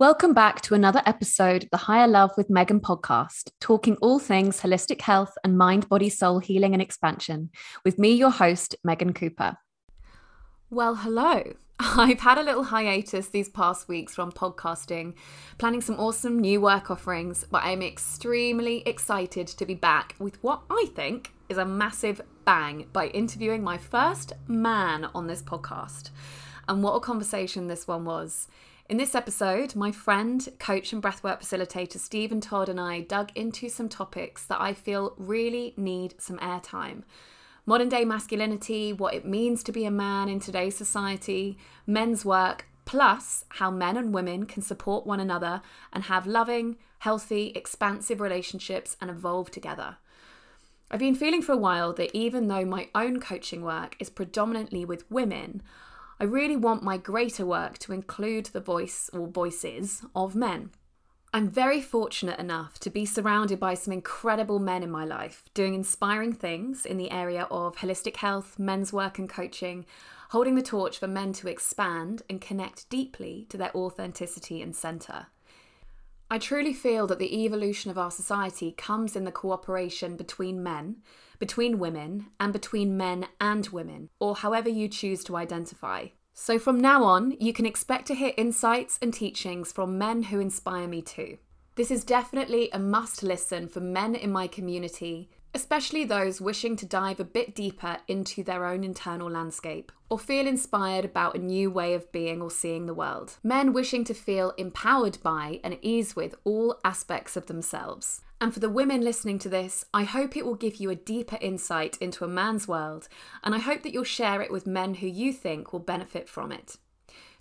Welcome back to another episode of the Higher Love with Megan podcast, talking all things holistic health and mind, body, soul healing and expansion, with me, your host, Megan Cooper. Well, hello. I've had a little hiatus these past weeks from podcasting, planning some awesome new work offerings, but I'm extremely excited to be back with what I think is a massive bang by interviewing my first man on this podcast. And what a conversation this one was. In this episode, my friend, coach, and breathwork facilitator Steven Todd and I dug into some topics that I feel really need some airtime. Modern day masculinity, what it means to be a man in today's society, men's work, plus how men and women can support one another and have loving, healthy, expansive relationships and evolve together. I've been feeling for a while that even though my own coaching work is predominantly with women, I really want my greater work to include the voice or voices of men. I'm very fortunate enough to be surrounded by some incredible men in my life, doing inspiring things in the area of holistic health, men's work, and coaching, holding the torch for men to expand and connect deeply to their authenticity and centre. I truly feel that the evolution of our society comes in the cooperation between men, between women, and between men and women, or however you choose to identify. So from now on, you can expect to hear insights and teachings from men who inspire me too. This is definitely a must listen for men in my community especially those wishing to dive a bit deeper into their own internal landscape or feel inspired about a new way of being or seeing the world. Men wishing to feel empowered by and at ease with all aspects of themselves. And for the women listening to this, I hope it will give you a deeper insight into a man's world, and I hope that you'll share it with men who you think will benefit from it.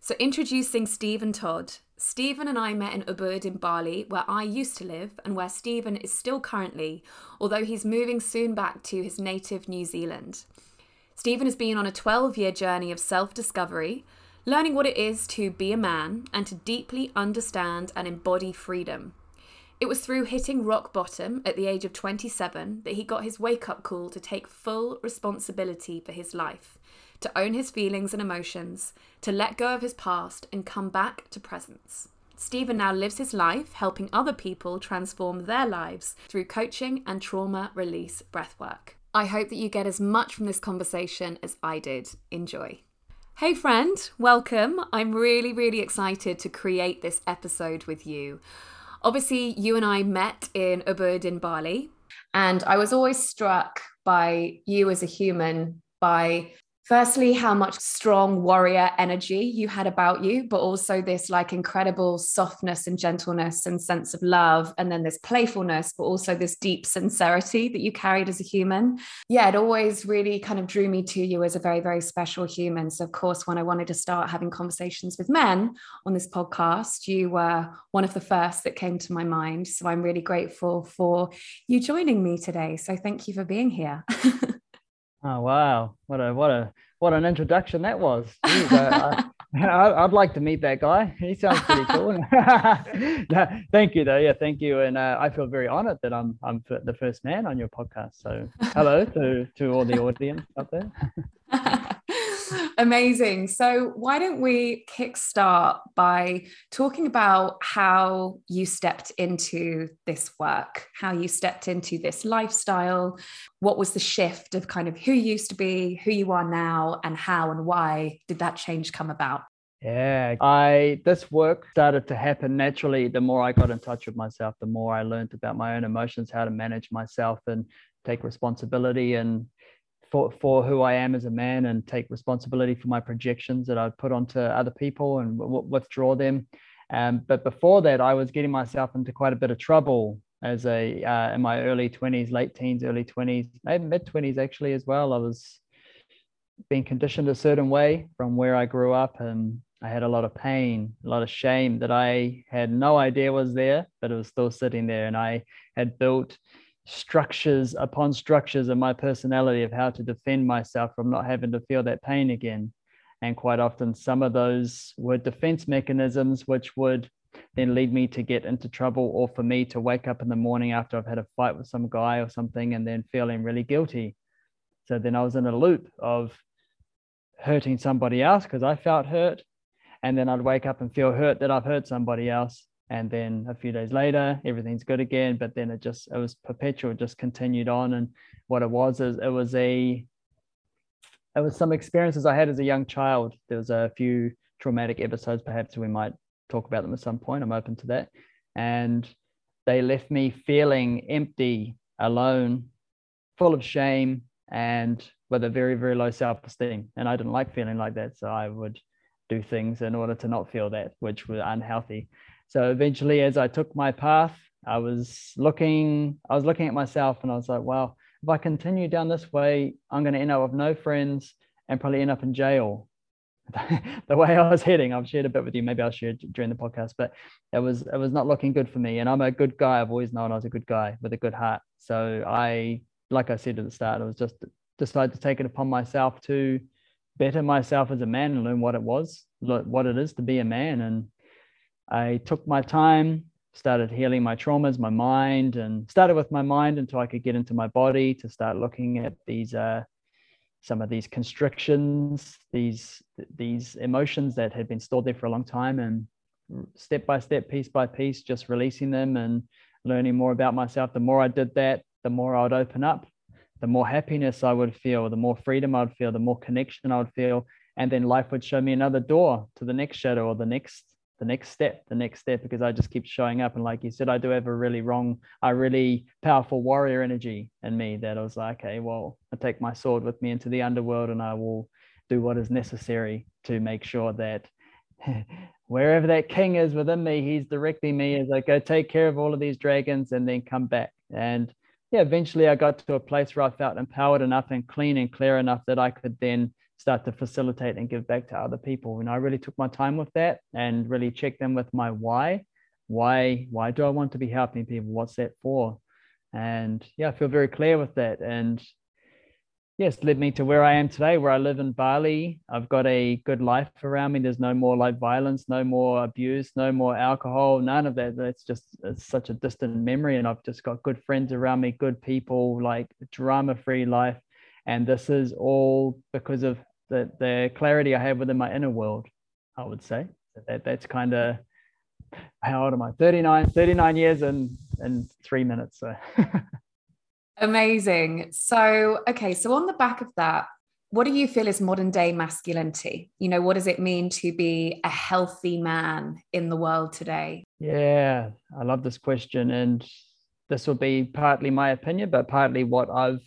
So, introducing Steven Todd. Steven and I met in Ubud in Bali, where I used to live and where Steven is still currently, although he's moving soon back to his native New Zealand. Steven has been on a 12 year journey of self discovery, learning what it is to be a man and to deeply understand and embody freedom. It was through hitting rock bottom at the age of 27 that he got his wake up call to take full responsibility for his life to own his feelings and emotions, to let go of his past and come back to presence. Steven now lives his life helping other people transform their lives through coaching and trauma release breathwork. I hope that you get as much from this conversation as I did. Enjoy. Hey, friend, welcome. I'm really, really excited to create this episode with you. Obviously, you and I met in Ubud in Bali, and I was always struck by you as a human, by firstly how much strong warrior energy you had about you but also this like incredible softness and gentleness and sense of love and then this playfulness but also this deep sincerity that you carried as a human. Yeah it always really kind of drew me to you as a very very special human. So of course when i wanted to start having conversations with men on this podcast you were one of the first that came to my mind. So i'm really grateful for you joining me today. So thank you for being here Oh wow! What a what a what an introduction that was. Jeez, uh, I, would like to meet that guy. He sounds pretty cool. no, thank you, though. Yeah, thank you. And uh, I feel very honored that I'm I'm the first man on your podcast. So hello to to all the audience out there. Amazing. So, why don't we kickstart by talking about how you stepped into this work, how you stepped into this lifestyle? What was the shift of kind of who you used to be, who you are now, and how and why did that change come about? Yeah, I this work started to happen naturally. The more I got in touch with myself, the more I learned about my own emotions, how to manage myself and take responsibility and for, for who I am as a man and take responsibility for my projections that I put onto other people and w- withdraw them. Um, but before that, I was getting myself into quite a bit of trouble as a uh, in my early 20s, late teens, early 20s, maybe mid 20s actually as well. I was being conditioned a certain way from where I grew up, and I had a lot of pain, a lot of shame that I had no idea was there, but it was still sitting there, and I had built structures upon structures of my personality of how to defend myself from not having to feel that pain again. And quite often, some of those were defense mechanisms, which would then lead me to get into trouble or for me to wake up in the morning after I've had a fight with some guy or something and then feeling really guilty. So then I was in a loop of hurting somebody else because I felt hurt and then I'd wake up and feel hurt that I've hurt somebody else. And then a few days later, everything's good again. But then it just it was perpetual, just continued on. And what it was is it was a it was some experiences I had as a young child. There was a few traumatic episodes, perhaps we might talk about them at some point. I'm open to that. And they left me feeling empty, alone, full of shame, and with a very, very low self esteem. And I didn't like feeling like that. So I would do things in order to not feel that, which were unhealthy. So eventually, as I took my path, I was looking, I was looking at myself and I was like, wow, if I continue down this way, I'm going to end up with no friends and probably end up in jail. the way I was heading, I've shared a bit with you. Maybe I'll share during the podcast, but it was it was not looking good for me. And I'm a good guy. I've always known I was a good guy with a good heart. So I, like I said at the start, I was just decided to take it upon myself to better myself as a man and learn what it was, what it is to be a man. And I took my time, started healing my traumas, my mind, and started with my mind until I could get into my body to start looking at these uh, some of these constrictions, these these emotions that had been stored there for a long time, and step by step, piece by piece, just releasing them and learning more about myself. The more I did that, the more I would open up the more happiness I would feel, the more freedom I would feel, the more connection I would feel. And then life would show me another door to the next shadow or the next, the next step, the next step, because I just keep showing up. And like you said, I do have a really wrong, a really powerful warrior energy in me that I was like, okay, well, I take my sword with me into the underworld and I will do what is necessary to make sure that wherever that king is within me, he's directing me as I go take care of all of these dragons and then come back. And yeah, eventually I got to a place where I felt empowered enough and clean and clear enough that I could then start to facilitate and give back to other people. And I really took my time with that and really checked in with my why. Why, why do I want to be helping people? What's that for? And yeah, I feel very clear with that. And yes, led me to where I am today, where I live in Bali. I've got a good life around me. There's no more like violence, no more abuse, no more alcohol, none of that. That's just it's such a distant memory. And I've just got good friends around me, good people, like drama free life. And this is all because of the, the clarity I have within my inner world, I would say. That, that's kind of how old am I? 39, 39 years and, and three minutes. So Amazing. So, okay, so on the back of that, what do you feel is modern day masculinity? You know, what does it mean to be a healthy man in the world today? Yeah, I love this question. And this will be partly my opinion, but partly what I've,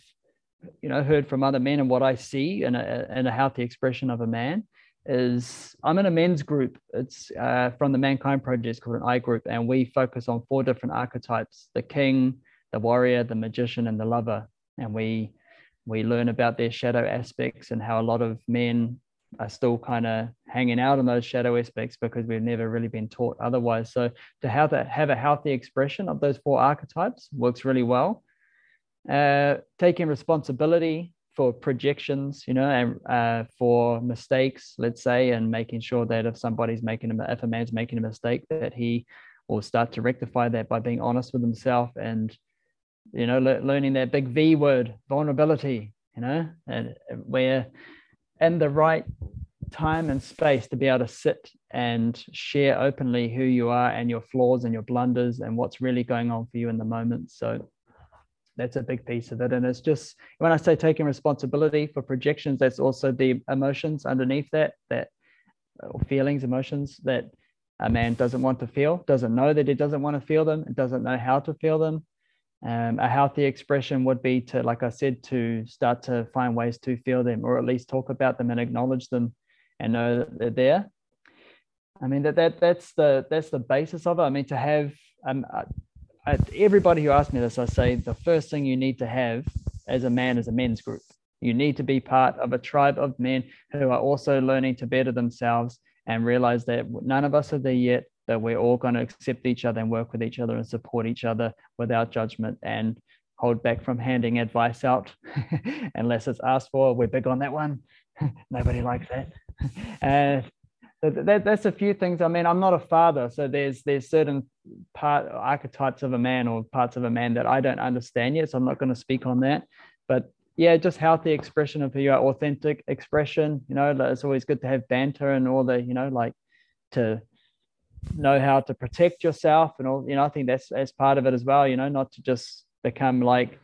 you know, heard from other men and what I see and a, in a healthy expression of a man is I'm in a men's group. It's uh, from the Mankind Project, called an I group, and we focus on four different archetypes the king, the warrior, the magician, and the lover. And we we learn about their shadow aspects and how a lot of men are still kind of hanging out in those shadow aspects because we've never really been taught otherwise. So to have that have a healthy expression of those four archetypes works really well. Uh, taking responsibility for projections, you know, and uh, for mistakes, let's say, and making sure that if somebody's making a, if a man's making a mistake, that he will start to rectify that by being honest with himself and you know, le- learning that big V word, vulnerability, you know, and we're in the right time and space to be able to sit and share openly who you are and your flaws and your blunders and what's really going on for you in the moment. So that's a big piece of it. And it's just when I say taking responsibility for projections, that's also the emotions underneath that, that or feelings, emotions that a man doesn't want to feel, doesn't know that he doesn't want to feel them, doesn't know how to feel them, um, a healthy expression would be to, like I said, to start to find ways to feel them or at least talk about them and acknowledge them and know that they're there. I mean that, that that's the that's the basis of it. I mean to have um, I, everybody who asks me this, I say the first thing you need to have as a man is a men's group. You need to be part of a tribe of men who are also learning to better themselves and realize that none of us are there yet that we're all going to accept each other and work with each other and support each other without judgment and hold back from handing advice out unless it's asked for. We're big on that one. Nobody likes that. and uh, that, that's a few things. I mean, I'm not a father, so there's there's certain part archetypes of a man or parts of a man that I don't understand yet. So I'm not going to speak on that. But yeah, just healthy expression of who you are, authentic expression. You know, it's always good to have banter and all the, you know, like to know how to protect yourself and all you know i think that's as part of it as well you know not to just become like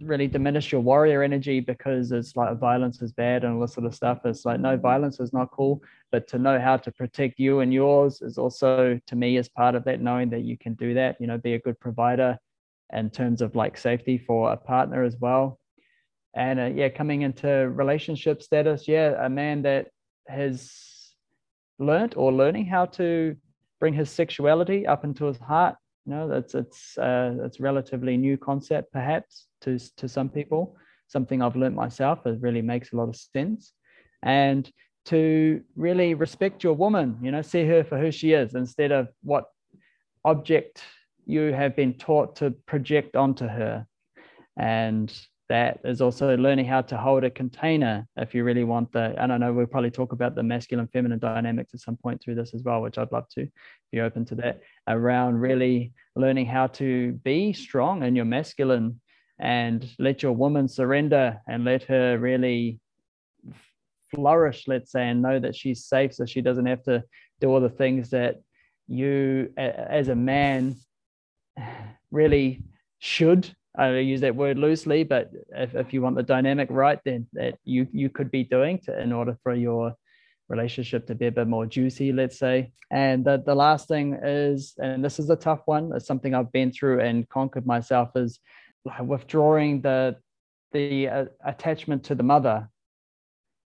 really diminish your warrior energy because it's like violence is bad and all this sort of stuff. It's like no violence is not cool but to know how to protect you and yours is also to me as part of that knowing that you can do that you know be a good provider in terms of like safety for a partner as well. And uh, yeah coming into relationship status yeah a man that has learned or learning how to bring his sexuality up into his heart you know that's it's uh, it's relatively new concept perhaps to to some people. Something i've learned myself it really makes a lot of sense. And to really respect your woman you know see her for who she is instead of what object you have been taught to project onto her. And that is also learning how to hold a container if you really want the And i know we'll probably talk about the masculine feminine dynamics at some point through this as well which i'd love to be open to that around really learning how to be strong in your masculine and let your woman surrender and let her really flourish let's say and know that she's safe so she doesn't have to do all the things that you as a man really should I use that word loosely, but if, if you want the dynamic right, then that you you could be doing to, in order for your relationship to be a bit more juicy, let's say. And the, the last thing is, and this is a tough one, it's something I've been through and conquered myself, is withdrawing the the uh, attachment to the mother.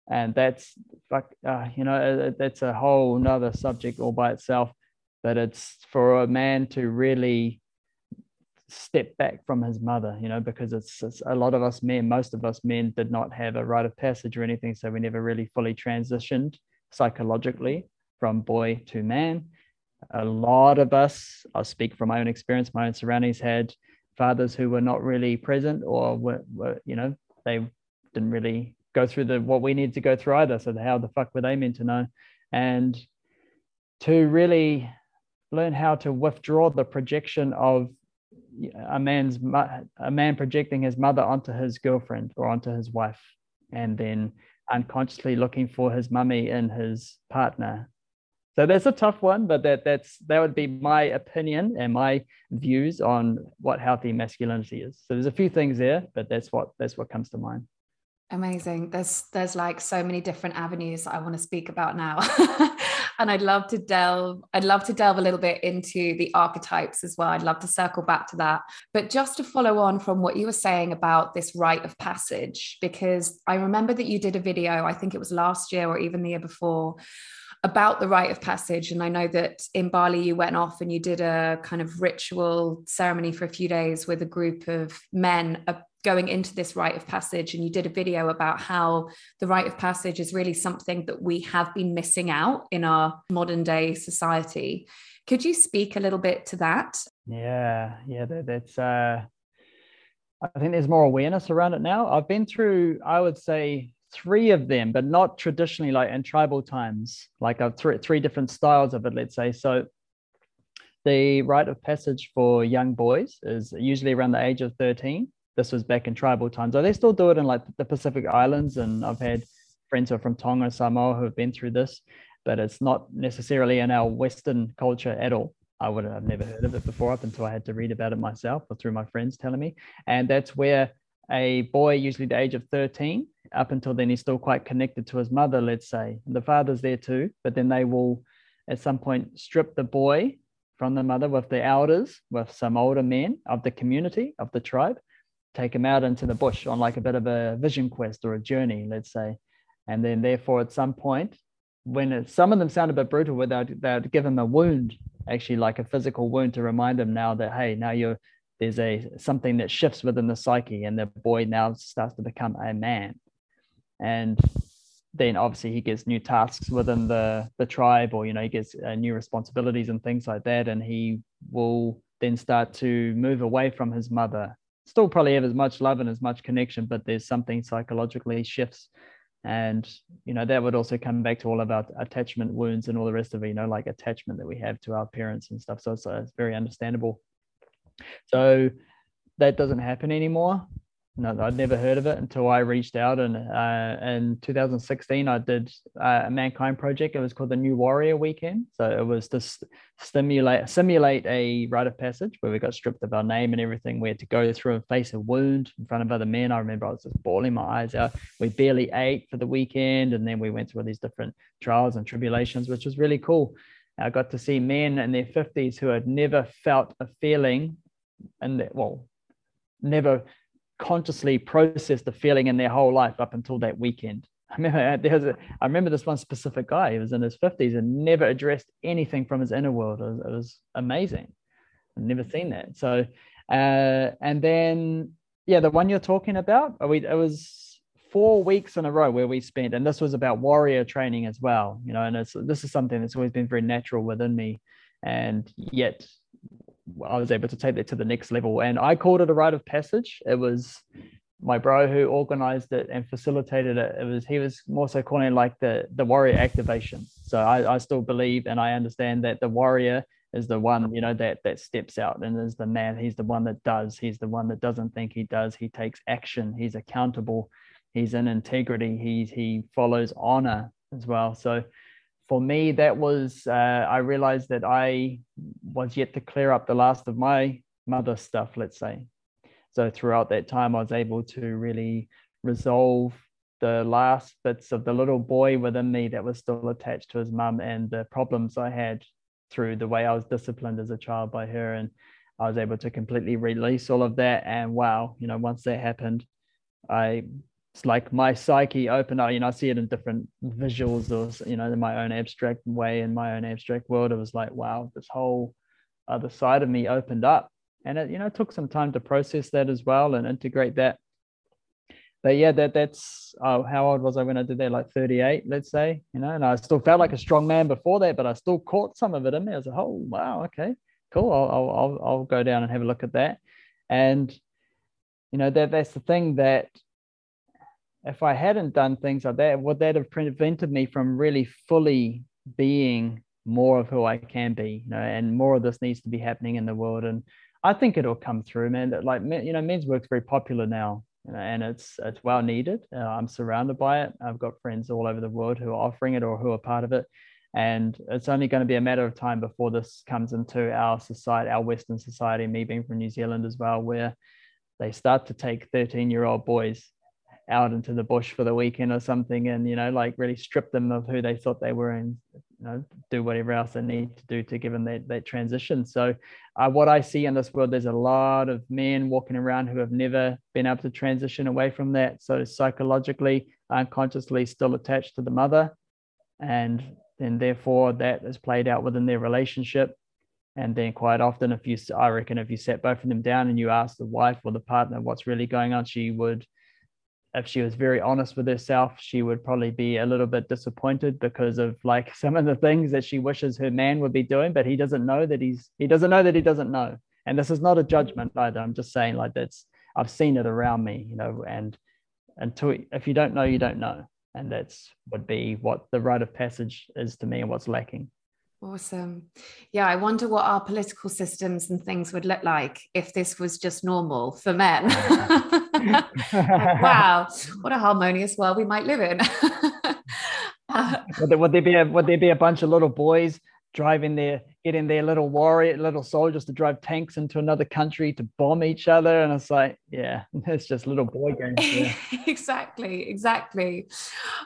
And that's like, uh, you know, that's a whole nother subject all by itself. But it's for a man to really step back from his mother, you know, because it's, it's, a lot of us men, most of us men did not have a rite of passage or anything. So we never really fully transitioned psychologically from boy to man. A lot of us, I'll speak from my own experience, my own surroundings had fathers who were not really present or were, were you know, they didn't really go through the what we needed to go through either. So how the fuck were they meant to know? And to really learn how to withdraw the projection of a man's a man projecting his mother onto his girlfriend or onto his wife and then unconsciously looking for his mummy in his partner. So that's a tough one but that that's that would be my opinion and my views on what healthy masculinity is. So there's a few things there but that's what that's what comes to mind. Amazing. There's there's like so many different avenues i want to speak about now and I'd love to delve I'd love to delve a little bit into the archetypes as well. I'd love to circle back to that. But just to follow on from what you were saying about this rite of passage because I remember that you did a video, I think it was last year or even the year before about the rite of passage. And I know that in Bali, you went off and you did a kind of ritual ceremony for a few days with a group of men going into this rite of passage and you did a video about how the rite of passage is really something that we have been missing out in our modern day society. Could you speak a little bit to that? Yeah yeah that, that's uh i think there's more awareness around it now. I've been through i would say three of them but not traditionally like in tribal times. Like i've three, three different styles of it let's say. So the rite of passage for young boys is usually around the age of 13 this was back in tribal times. So they still do it in like the Pacific Islands, and I've had friends who are from Tonga, Samoa, who have been through this, but it's not necessarily in our Western culture at all. I would have never heard of it before up until I had to read about it myself or through my friends telling me. And that's where a boy, usually the age of 13, up until then, he's still quite connected to his mother, let's say. And the father's there too, but then they will at some point strip the boy from the mother with the elders, with some older men of the community, of the tribe, take him out into the bush on like a bit of a vision quest or a journey, let's say. And then, therefore, at some point, when it, some of them sound a bit brutal, where they'd, they'd give him a wound, actually like a physical wound to remind him now that, hey, now you're there's a something that shifts within the psyche, and the boy now starts to become a man. And then obviously he gets new tasks within the the tribe, or you know he gets uh, new responsibilities and things like that, and he will then start to move away from his mother still probably have as much love and as much connection, but there's something psychologically shifts. And, you know, that would also come back to all of our attachment wounds and all the rest of it, you know, like attachment that we have to our parents and stuff. So it's, uh, it's very understandable. So that doesn't happen anymore. No, I'd never heard of it until I reached out. And uh, in 2016, I did uh, a Mankind project. It was called the New Warrior Weekend. So it was to stimulate, simulate a rite of passage where we got stripped of our name and everything. We had to go through and face a wound in front of other men. I remember I was just bawling my eyes out. We barely ate for the weekend. And then we went through these different trials and tribulations, which was really cool. I got to see men in their 50s who had never felt a feeling and that well, never consciously processed the feeling in their whole life up until that weekend. I remember there was a, I remember this one specific guy. He was in his fifties and never addressed anything from his inner world. It was, it was amazing. I've never seen that. So, uh, and then yeah, the one you're talking about, uh, we it was four weeks in a row where we spent, and this was about warrior training as well. You know, and it's this is something that's always been very natural within me, and yet I was able to take that to the next level. And I called it a rite of passage. It was my bro who organized it and facilitated it. It was he was more so calling it like the the warrior activation. So I, I still believe and I understand that the warrior is the one you know that that steps out and is the man. He's the one that does. He's the one that doesn't think he does. He takes action. He's accountable. He's in integrity. He's he follows honor as well. So for me, that was, uh, I realized that I was yet to clear up the last of my mother stuff, let's say. So throughout that time, I was able to really resolve the last bits of the little boy within me that was still attached to his mum and the problems I had through the way I was disciplined as a child by her. And I was able to completely release all of that. And wow, you know, once that happened, I it's like my psyche opened up. You know, I see it in different visuals or you know, in my own abstract way, in my own abstract world. It was like, wow, this whole other side of me opened up, and it you know took some time to process that as well and integrate that. But yeah, that that's oh, how old was I when I did that? Like 38, let's say, you know, and I still felt like a strong man before that, but I still caught some of it in me. I was like, oh wow, okay, cool. I'll I'll I'll, I'll go down and have a look at that, and you know that that's the thing that if I hadn't done things like that, would that have prevented me from really fully being more of who I can be? You know, and more of this needs to be happening in the world. And I think it'll come through, man. Like you know, men's work's very popular now, you know, and it's it's well needed. Uh, I'm surrounded by it. I've got friends all over the world who are offering it or who are part of it. And it's only going to be a matter of time before this comes into our society, our Western society, me being from New Zealand as well, where they start to take 13 year old boys out into the bush for the weekend or something and you know like really strip them of who they thought they were and you know do whatever else they need to do to give them that, that transition. So uh, what i see in this world there's a lot of men walking around who have never been able to transition away from that. So psychologically unconsciously still attached to the mother and then therefore that is played out within their relationship. And then quite often if you i reckon if you set both of them down and you ask the wife or the partner what's really going on she would if she was very honest with herself, she would probably be a little bit disappointed because of like some of the things that she wishes her man would be doing, but he doesn't know that he's he doesn't know that he doesn't know. And this is not a judgment either. I'm just saying like that's I've seen it around me, you know, and until if you don't know, you don't know. And that's would be what the rite of passage is to me and what's lacking. Awesome. Yeah, I wonder what our political systems and things would look like if this was just normal for men. wow, what a harmonious world we might live in. would, there, would there be a would there be a bunch of little boys driving their getting their little warrior little soldiers to drive tanks into another country to bomb each other. And it's like yeah it's just little boy games yeah. exactly exactly.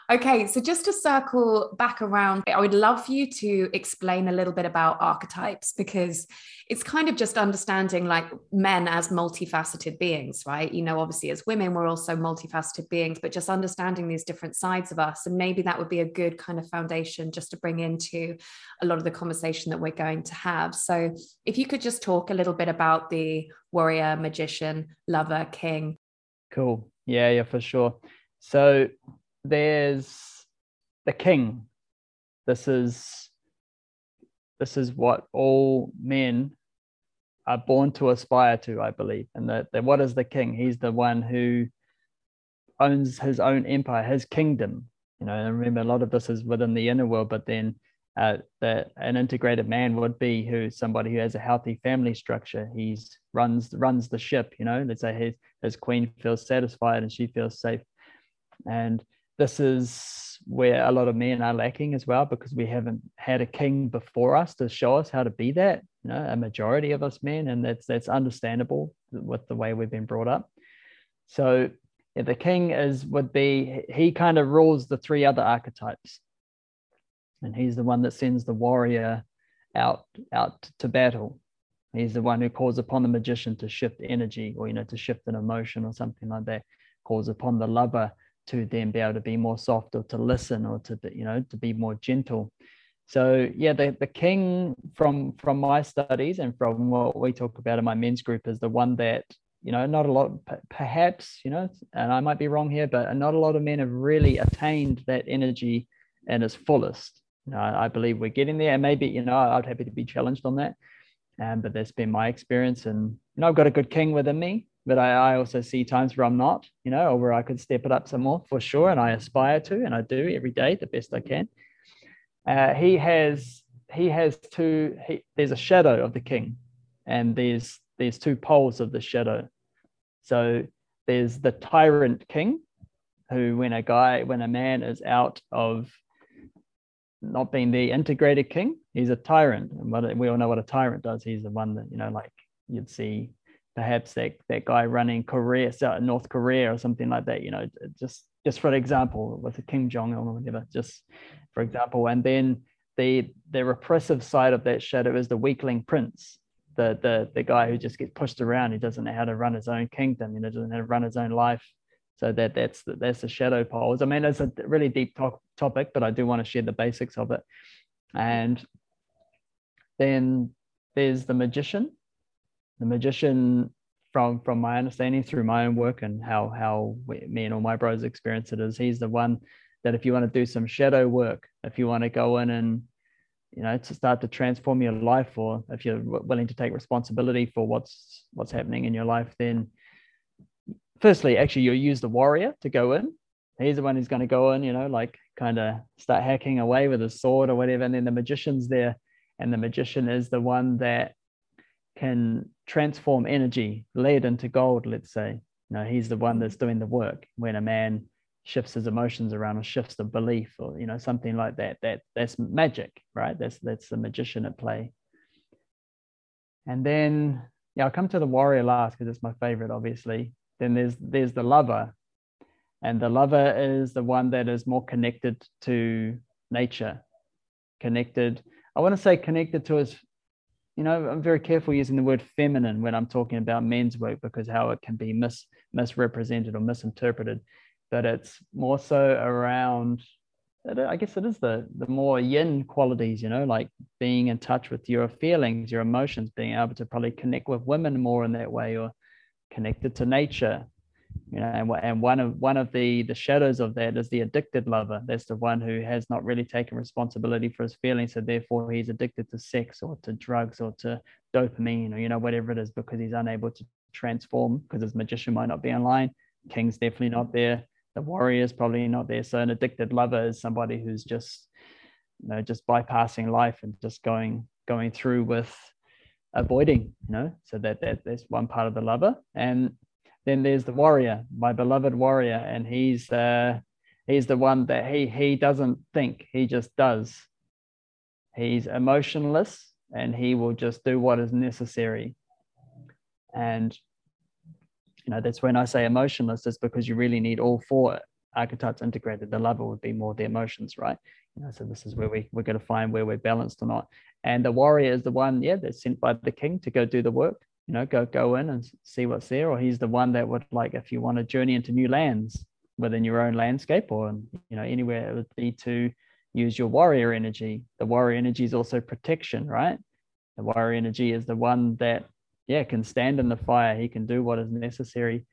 Okay so just to circle back around i would love for you to explain a little bit about archetypes because it's kind of just understanding like men as multifaceted beings right? You know obviously as women we're also multifaceted beings but just understanding these different sides of us. And maybe that would be a good kind of foundation just to bring into a lot of the conversation that we're going going to have. So, if you could just talk a little bit about the warrior, magician, lover, king. Cool. Yeah, yeah, for sure. So, there's the king. This is this is what all men are born to aspire to, I believe. And that, what is the king? He's the one who owns his own empire, his kingdom. You know, and remember a lot of this is within the inner world, but then uh, that an integrated man would be who somebody who has a healthy family structure. He's runs runs the ship. You know, let's say his his queen feels satisfied and she feels safe, and this is where a lot of men are lacking as well because we haven't had a king before us to show us how to be that. You know, a majority of us men, and that's that's understandable with the way we've been brought up. So yeah, the king is would be he kind of rules the three other archetypes and he's the one that sends the warrior out out to battle. He's the one who calls upon the magician to shift energy or you know to shift an emotion or something like that. Calls upon the lover to then be able to be more soft or to listen or to you know to be more gentle. So yeah the, the king from from my studies and from what we talk about in my men's group is the one that you know not a lot perhaps you know and i might be wrong here but not a lot of men have really attained that energy in its fullest you know, I, believe we're getting there. And maybe, you know, I'd happy to be challenged on that. Um, but that's been my experience. And, you know, I've got a good king within me, but I, I also see times where I'm not, you know, or where I could step it up some more for sure. And I aspire to, and I do every day the best I can. Uh, he has, he has two, he, there's a shadow of the king and there's, there's two poles of the shadow. So there's the tyrant king who when a guy when a man is out of not being the integrated king. He's a tyrant, and what we all know what a tyrant does. He's the one that you know, like you'd see perhaps that that guy running Korea, North Korea, or something like that. You know, just just for example, with Kim Jong Un or whatever, just for example. And then the the repressive side of that shadow is the weakling prince, the the the guy who just gets pushed around. He doesn't know how to run his own kingdom. You know, doesn't know how to run his own life. So that that's the, that's the shadow poles. I mean, it's a really deep to- topic, but I do want to share the basics of it. And then there's the magician. The magician, from from my understanding through my own work and how how we, me and all my bros experience it is, he's the one that if you want to do some shadow work, if you want to go in and you know to start to transform your life, or if you're willing to take responsibility for what's what's happening in your life, then firstly, actually, you'll use the warrior to go in. He's the one who's going to go in, you know, like kind of start hacking away with his sword or whatever. And then the magician's there, and the magician is the one that can transform energy, lead into gold, let's say. You know, he's the one that's doing the work. When a man shifts his emotions around or shifts the belief or you know something like that, that that's magic, right? That's that's the magician at play. And then yeah, I'll come to the warrior last because it's my favorite, obviously then there's there's the lover. And the lover is the one that is more connected to nature connected i want to say connected to his you know i'm very careful using the word feminine when i'm talking about men's work because how it can be mis misrepresented or misinterpreted. But it's more so around i guess it is the the more yin qualities you know like being in touch with your feelings your emotions being able to probably connect with women more in that way or connected to nature you know and, and one of one of the the shadows of that is the addicted lover. That's the one who has not really taken responsibility for his feelings so therefore he's addicted to sex or to drugs or to dopamine or you know whatever it is because he's unable to transform because his magician might not be online king's definitely not there. The warrior is probably not there. So an addicted lover is somebody who's just you know just bypassing life and just going going through with avoiding you know so that, that that's one part of the lover. And then there's the warrior my beloved warrior and he's uh he's the one that he he doesn't think he just does. He's emotionless and he will just do what is necessary. And you know that's when i say emotionless is because you really need all four archetypes integrated. The lover would be more the emotions right? You know so this is where we, we're going to find where we're balanced or not and the warrior is the one yeah that's sent by the king to go do the work you know go go in and see what's there or he's the one that would like if you want to journey into new lands within your own landscape or you know anywhere it would be to use your warrior energy. The warrior energy is also protection right? The warrior energy is the one that yeah can stand in the fire. He can do what is necessary.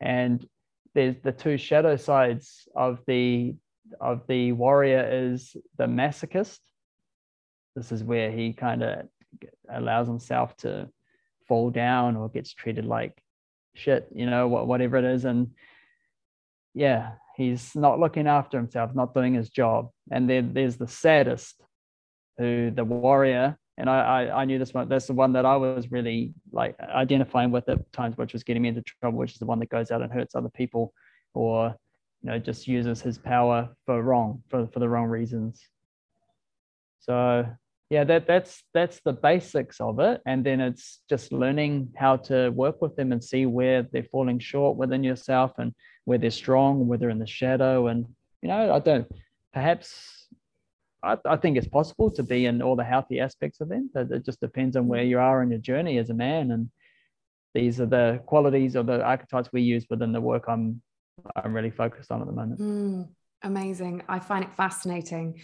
And there's the two shadow sides of the of the warrior is the masochist this is where he kind of allows himself to fall down or gets treated like shit, you know, whatever it is. And yeah, he's not looking after himself, not doing his job. And then there's the sadist, who the warrior, and I, I, I knew this one. That's the one that I was really like identifying with at times, which was getting me into trouble, which is the one that goes out and hurts other people, or you know just uses his power for wrong for for the wrong reasons. So yeah, that that's that's the basics of it, and then it's just learning how to work with them and see where they're falling short within yourself and where they're strong, where they're in the shadow, and you know I don't perhaps I, I, think it's possible to be in all the healthy aspects of them. But it just depends on where you are in your journey as a man. And these are the qualities or the archetypes we use within the work I'm I'm really focused on at the moment. Mm, amazing. I find it fascinating.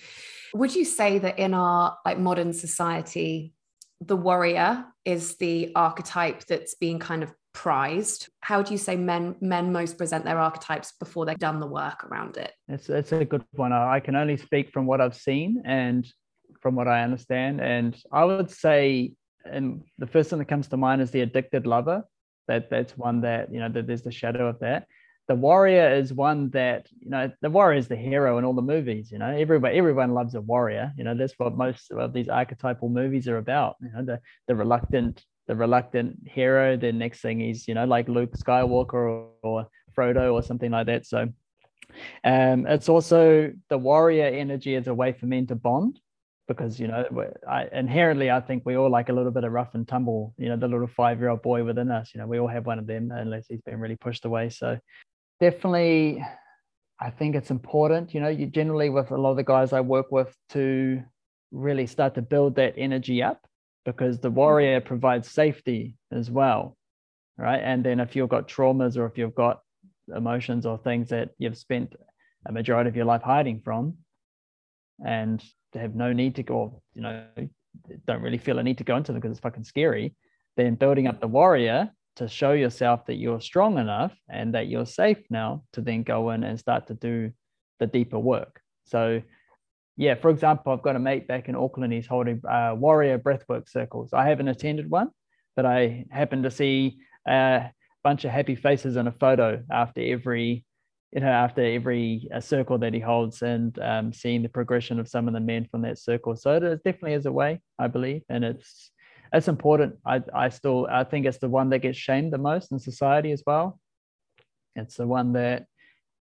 Would you say that in our like modern society, the warrior is the archetype that's being kind of prized? How do you say men men most present their archetypes before they've done the work around it? It's, it's a good one i can only speak from what i've seen and from what i understand. And i would say and the first thing that comes to mind is the addicted lover. That that's one that you know that there's the shadow of that the warrior is one that you know the warrior is the hero in all the movies you know everyone everyone loves a warrior you know that's what most of these archetypal movies are about you know the the reluctant the reluctant hero. The next thing is, you know, like Luke Skywalker or, or Frodo or something like that. So um, it's also the warrior energy as a way for men to bond because, you know, I, inherently, I think we all like a little bit of rough and tumble, you know, the little five year old boy within us, you know, we all have one of them unless he's been really pushed away. So definitely, I think it's important, you know, you generally with a lot of the guys I work with to really start to build that energy up because the mm-hmm. warrior provides safety as well right? And then if you've got traumas or if you've got emotions or things that you've spent a majority of your life hiding from and to have no need to go you know don't really feel a need to go into them because it's fucking scary then building up the warrior to show yourself that you're strong enough and that you're safe now to then go in and start to do the deeper work so yeah, for example, I've got a mate back in Auckland. He's holding uh, warrior breathwork circles. I haven't attended one, but I happened to see a bunch of happy faces in a photo after every, you know, after every uh, circle that he holds, and um, seeing the progression of some of the men from that circle. So it definitely is a way, I believe, and it's it's important. I I still I think it's the one that gets shamed the most in society as well. It's the one that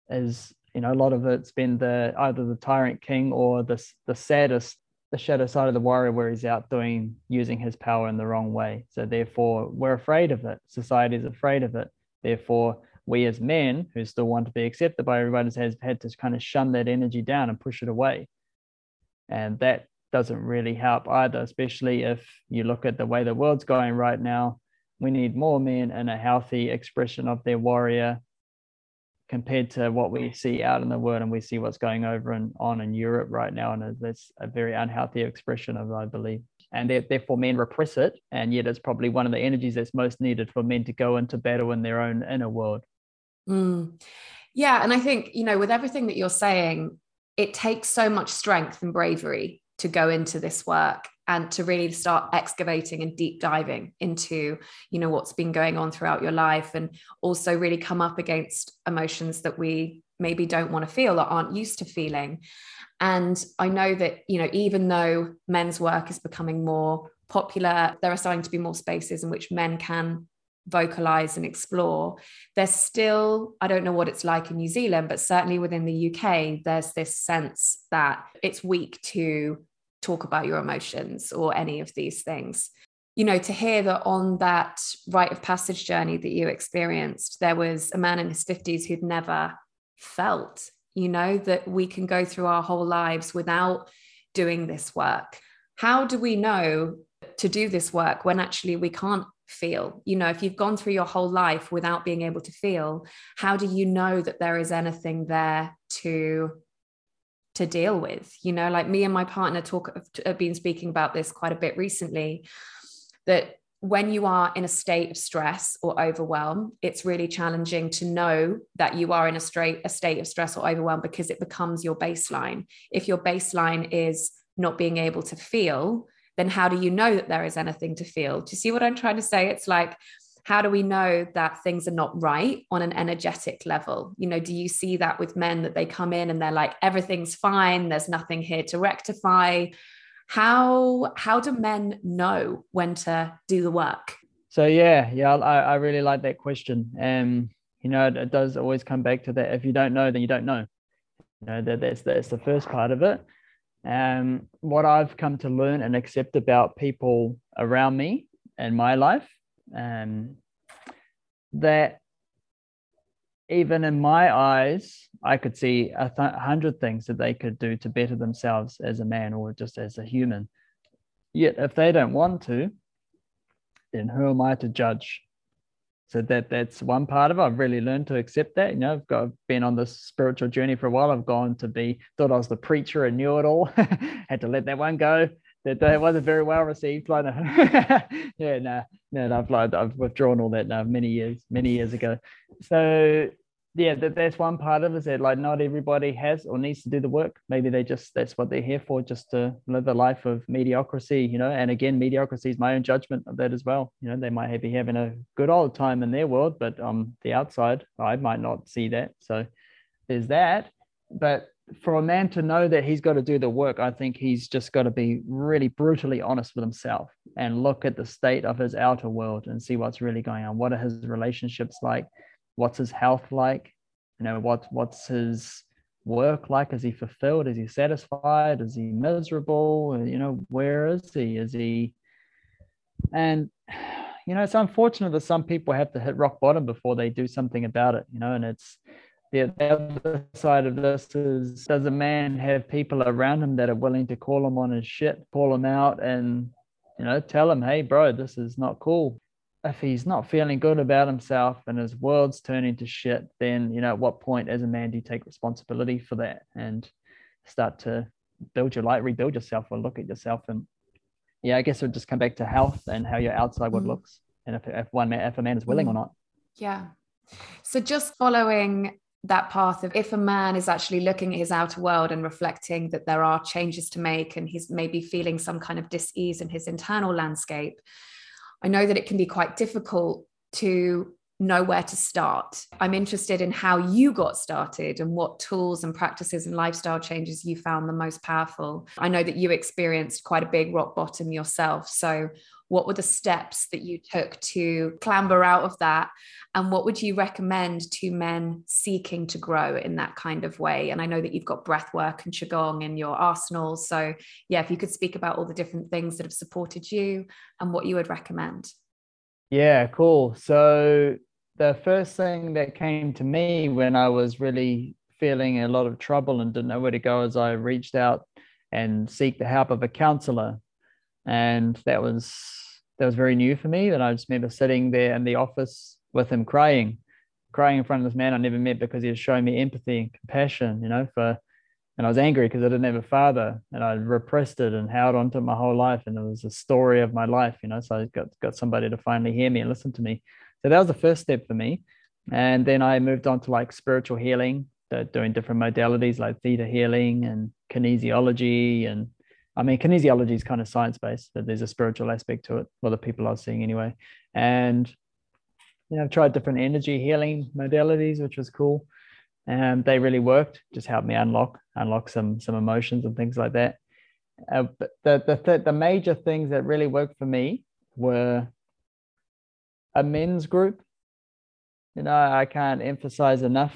is you know a lot of it's been the either the tyrant king or the the sadist the shadow side of the warrior where he's out doing using his power in the wrong way so therefore we're afraid of it society is afraid of it therefore we as men who still want to be accepted by everybody has had to kind of shun that energy down and push it away and that doesn't really help either especially if you look at the way the world's going right now we need more men and a healthy expression of their warrior compared to what we see out in the world and we see what's going over and on in Europe right now. And that's a very unhealthy expression of, I believe. And therefore, men repress it. And yet, it's probably one of the energies that's most needed for men to go into battle in their own inner world. Mm. Yeah. And I think, you know, with everything that you're saying, it takes so much strength and bravery to go into this work and to really start excavating and deep diving into you know what's been going on throughout your life and also really come up against emotions that we maybe don't want to feel or aren't used to feeling. And i know that you know even though men's work is becoming more popular there are starting to be more spaces in which men can vocalize and explore there's still i don't know what it's like in new zealand but certainly within the uk there's this sense that it's weak to talk about your emotions or any of these things. You know to hear that on that rite of passage journey that you experienced there was a man in his 50s who'd never felt you know that we can go through our whole lives without doing this work. How do we know to do this work when actually we can't feel. You know if you've gone through your whole life without being able to feel how do you know that there is anything there to to deal with? You know like me and my partner talk have been speaking about this quite a bit recently that when you are in a state of stress or overwhelm it's really challenging to know that you are in a straight a state of stress or overwhelm because it becomes your baseline. If your baseline is not being able to feel then how do you know that there is anything to feel do you see what i'm trying to say it's like how do we know that things are not right on an energetic level you know do you see that with men that they come in and they're like everything's fine there's nothing here to rectify How how do men know when to do the work? So yeah, yeah, I, I really like that question. Um, you know, it, it does always come back to that. If you don't know, then you don't know. You know, that, that's that's the first part of it. Um, what I've come to learn and accept about people around me and my life, um, that even in my eyes, I could see a th- hundred things that they could do to better themselves as a man or just as a human. Yet, if they don't want to, then who am I to judge? So that that's one part of it. I've really learned to accept that. You know, I've got been on this spiritual journey for a while. I've gone to be thought I was the preacher and knew it all. Had to let that one go. That, that wasn't very well received. Like, yeah, no, no, I've like I've withdrawn all that now many years, many years ago. So yeah, that, that's one part of it. Is that like not everybody has or needs to do the work. Maybe they just that's what they're here for, just to live a life of mediocrity, you know. And again, mediocrity is my own judgment of that as well. You know, they might be having a good old time in their world, but on the outside, I might not see that. So there's that. But for a man to know that he's got to do the work, I think he's just got to be really brutally honest with himself and look at the state of his outer world and see what's really going on. What are his relationships like? What's his health like? You know what what's his work like? Is he fulfilled? Is he satisfied? Is he miserable? You know where is he? Is he and you know it's unfortunate that some people have to hit rock bottom before they do something about it you know and it's the other side of this is does a man have people around him that are willing to call him on his shit call him out and you know tell him hey bro this is not cool if he's not feeling good about himself and his world's turning to shit, then you know at what point as a man do you take responsibility for that and start to build your light, rebuild yourself, or look at yourself and yeah, I guess it would just come back to health and how your outside world mm. looks, and if if one man, if a man is willing mm. or not. Yeah. So just following that path of if a man is actually looking at his outer world and reflecting that there are changes to make and he's maybe feeling some kind of dis-ease in his internal landscape I know that it can be quite difficult to know where to start. I'm interested in how you got started and what tools and practices and lifestyle changes you found the most powerful. I know that you experienced quite a big rock bottom yourself. So, what were the steps that you took to clamber out of that? And what would you recommend to men seeking to grow in that kind of way? And I know that you've got breath work and Qigong in your arsenal. So, yeah, if you could speak about all the different things that have supported you and what you would recommend. Yeah, cool. So, the first thing that came to me when I was really feeling a lot of trouble and didn't know where to go is I reached out and seek the help of a counselor and that was that was very new for me. And I just remember sitting there in the office with him crying, crying in front of this man I never met because he was showing me empathy and compassion, you know, for and I was angry because I didn't have a father and I repressed it and held onto it my whole life. And it was a story of my life, you know. So I got, got somebody to finally hear me and listen to me. So that was the first step for me. And then I moved on to like spiritual healing, doing different modalities like theta healing and kinesiology and I mean, kinesiology is kind of science based, but there's a spiritual aspect to it. Lot of people are seeing anyway. And, you know, I've tried different energy healing modalities, which was cool. And they really worked, just helped me unlock, unlock some, some emotions and things like that. Uh, but the, the, th- the major things that really worked for me were a men's group. You know, I can't emphasize enough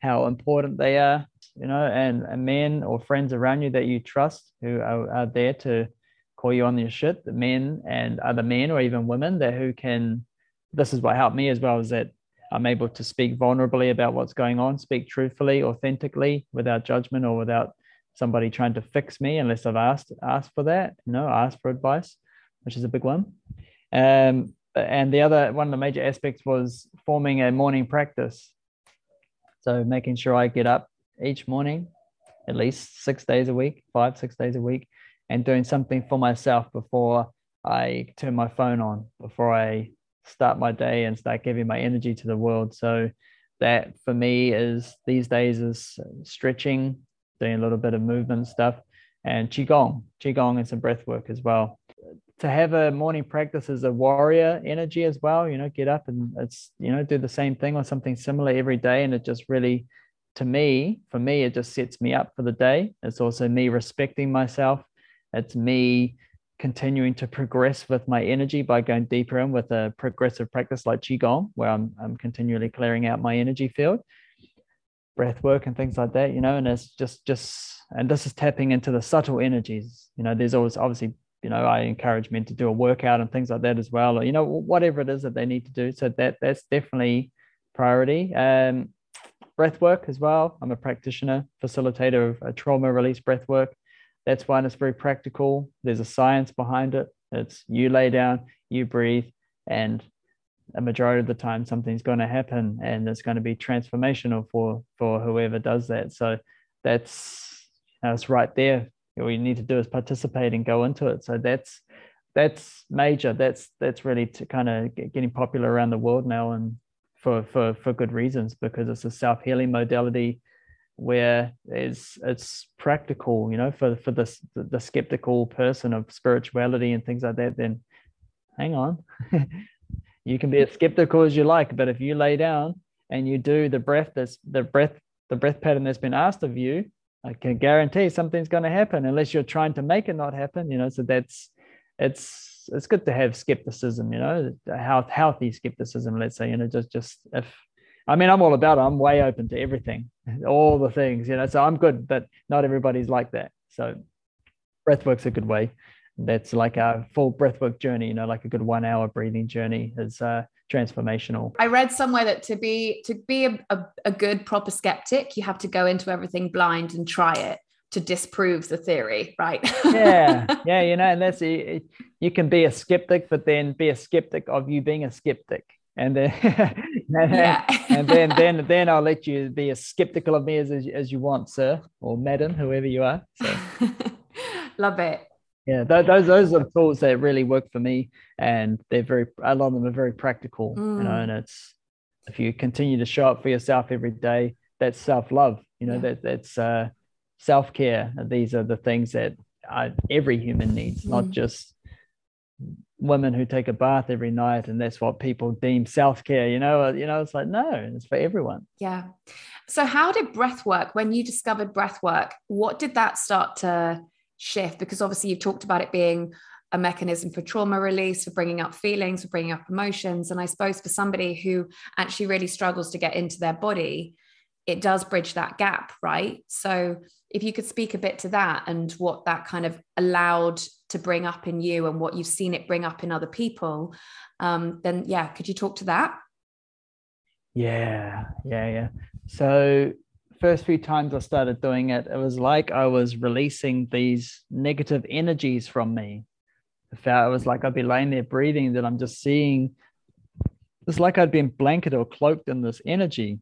how important they are you know, and, men or friends around you that you trust who are, are there to call you on your shit, the men and other men or even women that who can, this is what helped me as well, is that I'm able to speak vulnerably about what's going on, speak truthfully, authentically, without judgment or without somebody trying to fix me unless I've asked asked for that, you know, asked for advice, which is a big one. Um, and the other one of the major aspects was forming a morning practice. So making sure I get up each morning, at least six days a week, five, six days a week, and doing something for myself before I turn my phone on, before I start my day and start giving my energy to the world. So that for me is these days is stretching, doing a little bit of movement stuff, and qigong, qigong and some breath work as well. To have a morning practice as a warrior energy as well, you know, get up and it's you know do the same thing or something similar every day, and it just really to me, for me, it just sets me up for the day. It's also me respecting myself. It's me continuing to progress with my energy by going deeper in with a progressive practice like qigong where i'm, I'm continually clearing out my energy field breath work and things like that you know and it's just just and this is tapping into the subtle energies. You know there's always obviously you know i encourage men to do a workout and things like that as well or you know whatever it is that they need to do. So that that's definitely priority. Um breath work as well. I'm a practitioner facilitator of a trauma release breath work that's one it's very practical. There's a science behind it. It's you lay down you breathe and a majority of the time something's going to happen and it's going to be transformational for for whoever does that. So that's know, it's right there. All you need to do is participate and go into it. So that's that's major. That's that's really to kind of getting popular around the world now and for for for good reasons because it's a self-healing modality where it's it's practical you know for for this the, the skeptical person of spirituality and things like that then hang on. You can be as skeptical as you like but if you lay down and you do the breath that's the breath the breath pattern that's been asked of you i can guarantee something's going to happen unless you're trying to make it not happen you know so that's it's it's good to have skepticism you know health, healthy skepticism let's say you know just just if i mean i'm all about it. I'm way open to everything all the things you know so i'm good but not everybody's like that. So breathwork's a good way. That's like a full breathwork journey you know like a good one hour breathing journey is uh, transformational. I read somewhere that to be to be a, a, a, good proper skeptic you have to go into everything blind and try it to disprove the theory right yeah yeah you know and that's you can be a skeptic but then be a skeptic of you being a skeptic and then and, yeah. and then then then I'll let you be as skeptical of me as, as you want, sir or madam, whoever you are. So. Love it yeah those those are tools that really work for me and they're very a lot of them are very practical mm. you know mm. and it's if you continue to show up for yourself every day that's self-love you know yeah. that that's uh, self-care. These are the things that uh, every human needs mm. not just women who take a bath every night and that's what people deem self-care you know you know it's like no it's for everyone. Yeah. So how did breath work? When you discovered breath work what did that start to shift? Because obviously you've talked about it being a mechanism for trauma release, for bringing up feelings, for bringing up emotions. And I suppose for somebody who actually really struggles to get into their body, it does bridge that gap, right? So if you could speak a bit to that and what that kind of allowed to bring up in you and what you've seen it bring up in other people, um, then yeah, could you talk to that? Yeah, yeah, yeah. So first few times I started doing it, it was like I was releasing these negative energies from me. I felt it was like I'd be laying there breathing, that I'm just seeing it's like I'd been blanketed or cloaked in this energy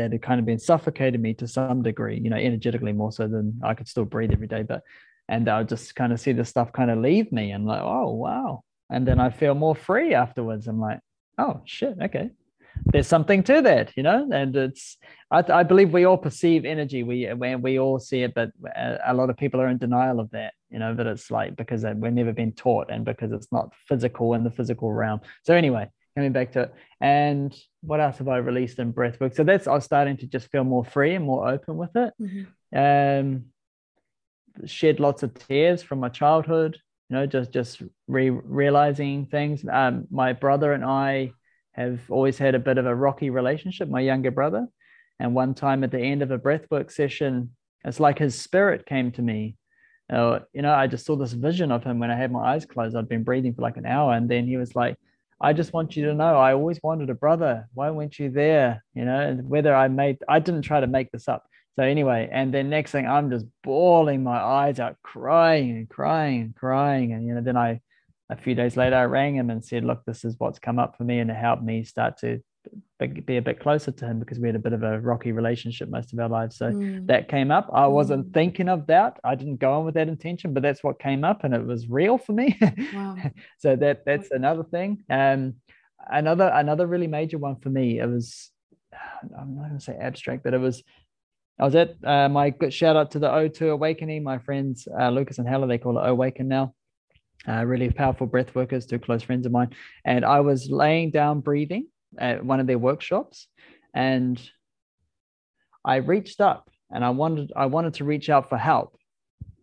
that had kind of been suffocating me to some degree, you know, energetically more so than I could still breathe every day. But and I would just kind of see the stuff kind of leave me and like, oh wow. And then I feel more free afterwards. I'm like, oh shit, okay there's something to that, you know, and it's I, I believe we all perceive energy. We we all see it, but a, lot of people are in denial of that, you know, that it's like because we've never been taught and because it's not physical in the physical realm. So anyway, coming back to it, and what else have I released in breathwork? So that's I was starting to just feel more free and more open with it. Mm-hmm. Um, shed lots of tears from my childhood, you know, just just re- realizing things. Um, my brother and I have always had a bit of a rocky relationship, my younger brother. And one time at the end of a breathwork session, it's like his spirit came to me. Uh, you know, I just saw this vision of him when I had my eyes closed. I'd been breathing for like an hour. And then he was like, I just want you to know I always wanted a brother. Why weren't you there? You know, and whether I made, I didn't try to make this up. So anyway, and then next thing I'm just bawling my eyes out, crying and crying and crying. And, you know, then I a few days later, I rang him and said, Look, this is what's come up for me. And it helped me start to be a bit closer to him because we had a bit of a rocky relationship most of our lives. So mm. that came up. I wasn't mm. thinking of that. I didn't go on with that intention, but that's what came up and it was real for me. Wow. so that that's another thing. Um, another another really major one for me. It was I'm not going to say abstract, but it was I was at uh, my shout out to the O2 Awakening. My friends uh, Lucas and Hella, they call it Awaken now uh, really powerful breath workers, two close friends of mine. And I was laying down breathing at one of their workshops and I reached up and I wanted I wanted to reach out for help.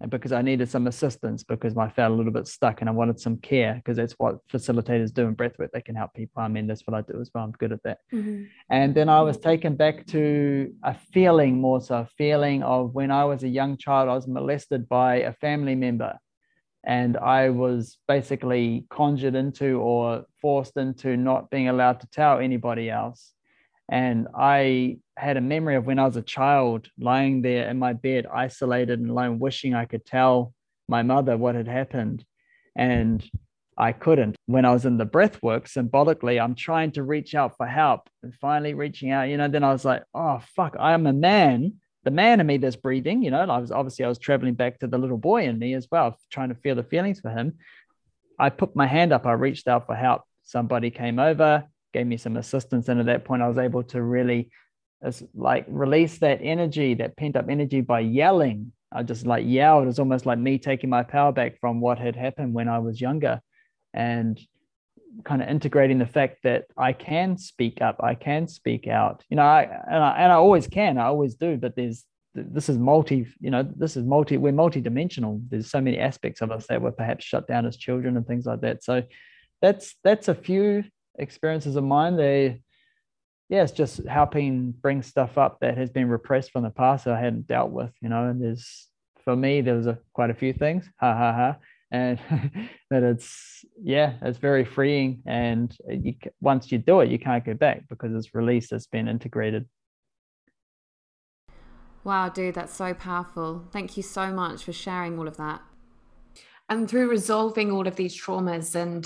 because I needed some assistance because I felt a little bit stuck and I wanted some care because that's what facilitators do in breathwork. They can help people. I mean, that's what I do as well. I'm good at that. Mm-hmm. And then I was taken back to a feeling more so, a feeling of when I was a young child, I was molested by a family member. And I was basically conjured into or forced into not being allowed to tell anybody else. And I had a memory of when I was a child lying there in my bed, isolated and alone, wishing I could tell my mother what had happened. And I couldn't. When I was in the breath work, symbolically, I'm trying to reach out for help and finally reaching out, you know, then I was like, oh, fuck, I am a man. The man in me that's breathing, you know, I was obviously I was traveling back to the little boy in me as well, trying to feel the feelings for him. I put my hand up, I reached out for help. Somebody came over, gave me some assistance. And at that point, I was able to really like release that energy, that pent up energy by yelling. I just like yelled. It was almost like me taking my power back from what had happened when I was younger and kind of integrating the fact that I can speak up, I can speak out. You know, I and I, and I always can, I always do, but there's this is multi, you know, this is multi, we're multi-dimensional. There's so many aspects of us that were perhaps shut down as children and things like that. So that's that's a few experiences of mine. They, yeah, it's just helping bring stuff up that has been repressed from the past that I hadn't dealt with, you know. And there's, for me, there was a, quite a few things, ha ha ha, and that it's, yeah, it's very freeing. And you, once you do it, you can't go back because it's released, it's been integrated. Wow, dude, that's so powerful. Thank you so much for sharing all of that. And through resolving all of these traumas and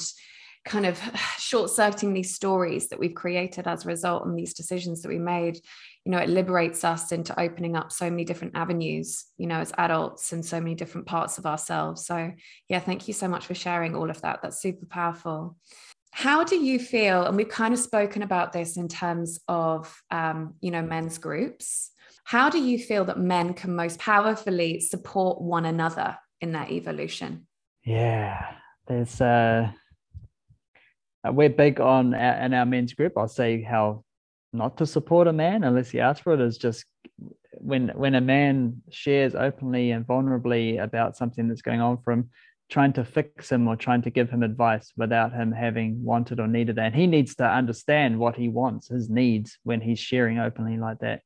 kind of short circuiting these stories that we've created as a result and these decisions that we made you know it liberates us into opening up so many different avenues you know as adults and so many different parts of ourselves. So yeah thank you so much for sharing all of that. That's super powerful. How do you feel and we've kind of spoken about this in terms of um, you know men's groups. How do you feel that men can most powerfully support one another in their evolution? Yeah there's uh uh, we're big on in our men's group. I'll say how not to support a man unless he asks for it is just when when a man shares openly and vulnerably about something that's going on for him, trying to fix him or trying to give him advice without him having wanted or needed that. And he needs to understand what he wants, his needs, when he's sharing openly like that.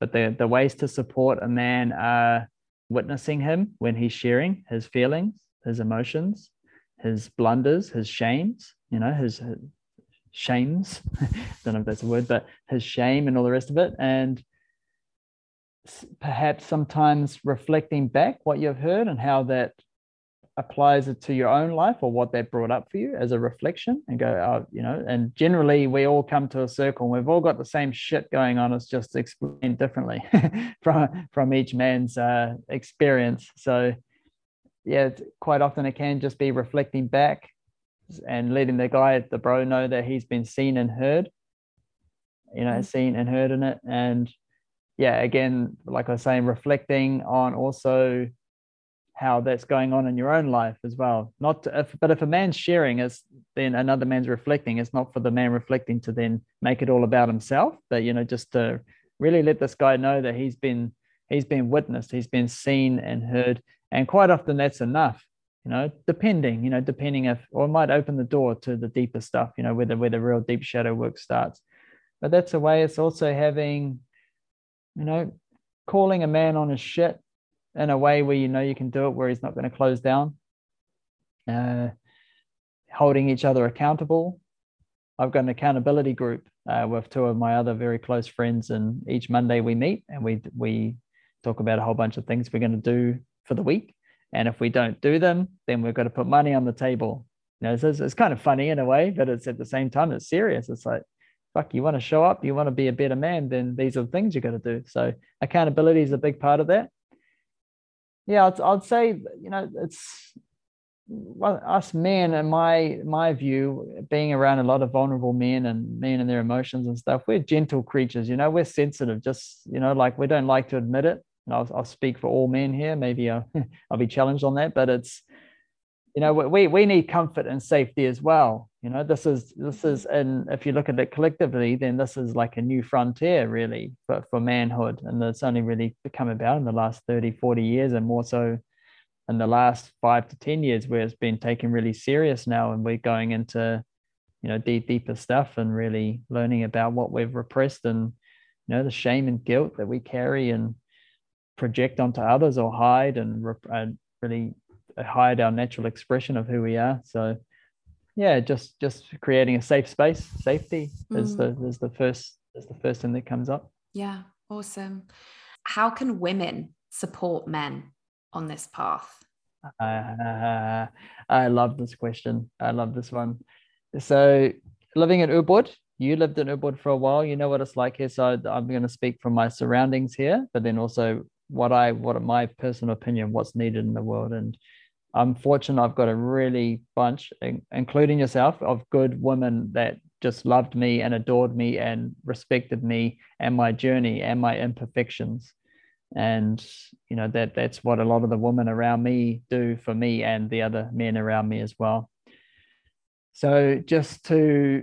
But the the ways to support a man are witnessing him when he's sharing his feelings, his emotions, his blunders, his shames, you know, his shames. don't know if that's a word, but his shame and all the rest of it. And perhaps sometimes reflecting back what you've heard and how that applies it to your own life or what that brought up for you as a reflection and go, oh, you know, and generally we all come to a circle and we've all got the same shit going on. It's just explained differently from, from each man's uh, experience. So yeah, quite often it can just be reflecting back and letting the guy, the bro, know that he's been seen and heard, you know, mm-hmm. seen and heard in it. And yeah, again, like I was saying, reflecting on also how that's going on in your own life as well. Not to, if, but if a man's sharing is then another man's reflecting, it's not for the man reflecting to then make it all about himself, but you know, just to really let this guy know that he's been he's been witnessed, he's been seen and heard, and quite often that's enough you know depending you know depending if or might open the door to the deeper stuff you know where the where the real deep shadow work starts. But that's a way it's also having you know calling a man on his shit in a way where you know you can do it where he's not going to close down. Uh, holding each other accountable. I've got an accountability group uh, with two of my other very close friends and each monday we meet and we we talk about a whole bunch of things we're going to do for the week. And if we don't do them, then we've got to put money on the table. You know, it's, it's kind of funny in a way, but it's at the same time, it's serious. It's like, fuck, you want to show up, you want to be a better man, then these are the things you got to do. So accountability is a big part of that. Yeah, I'd, I'd say, you know, it's well, us men, in my my view, being around a lot of vulnerable men and men and their emotions and stuff, we're gentle creatures. You know, we're sensitive. Just you know, like we don't like to admit it, I'll, I'll speak for all men here. Maybe I'll, uh, I'll be challenged on that, but it's, you know, we, we need comfort and safety as well. You know, this is, this is, mm-hmm. and if you look at it collectively, then this is like a new frontier really for, for manhood. And it's only really become about in the last 30, 40 years and more so in the last five to ten years where it's been taken really serious now and we're going into you know deep deeper stuff and really learning about what we've repressed and you know the shame and guilt that we carry and project onto others or hide and, and really hide our natural expression of who we are. So yeah just just creating a safe space safety mm. is the is the first is the first thing that comes up. Yeah awesome. How can women support men on this path? Uh, i love this question. I love this one. So living in ubud you lived in ubud for a while. You know what it's like here. So i'm going to speak from my surroundings here but then also what i what my personal opinion what's needed in the world and I'm fortunate I've got a really bunch, including yourself, of good women that just loved me and adored me and respected me and my journey and my imperfections. And you know that that's what a lot of the women around me do for me and the other men around me as well. So just to,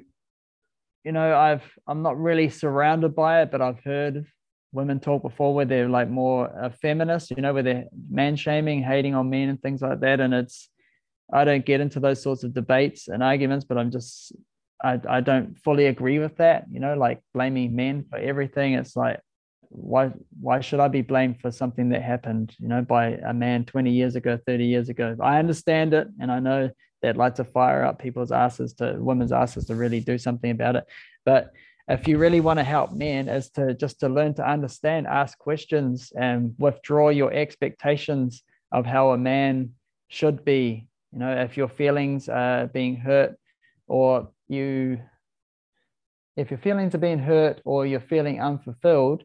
you know, I've I'm not really surrounded by it, but I've heard women talk before where they're like more feminist, you know, where they're man shaming, hating on men and things like that. And it's, I don't get into those sorts of debates and arguments, but I'm just, I, I don't fully agree with that, you know, like blaming men for everything. It's like, why, why should I be blamed for something that happened, you know, by a man 20 years ago, 30 years ago? I understand it. And I know that lights a fire up people's asses to women's asses to really do something about it. But if you really want to help men is to just to learn to understand ask questions and withdraw your expectations of how a man should be. You know if your feelings are being hurt or you if your feelings are being hurt or you're feeling unfulfilled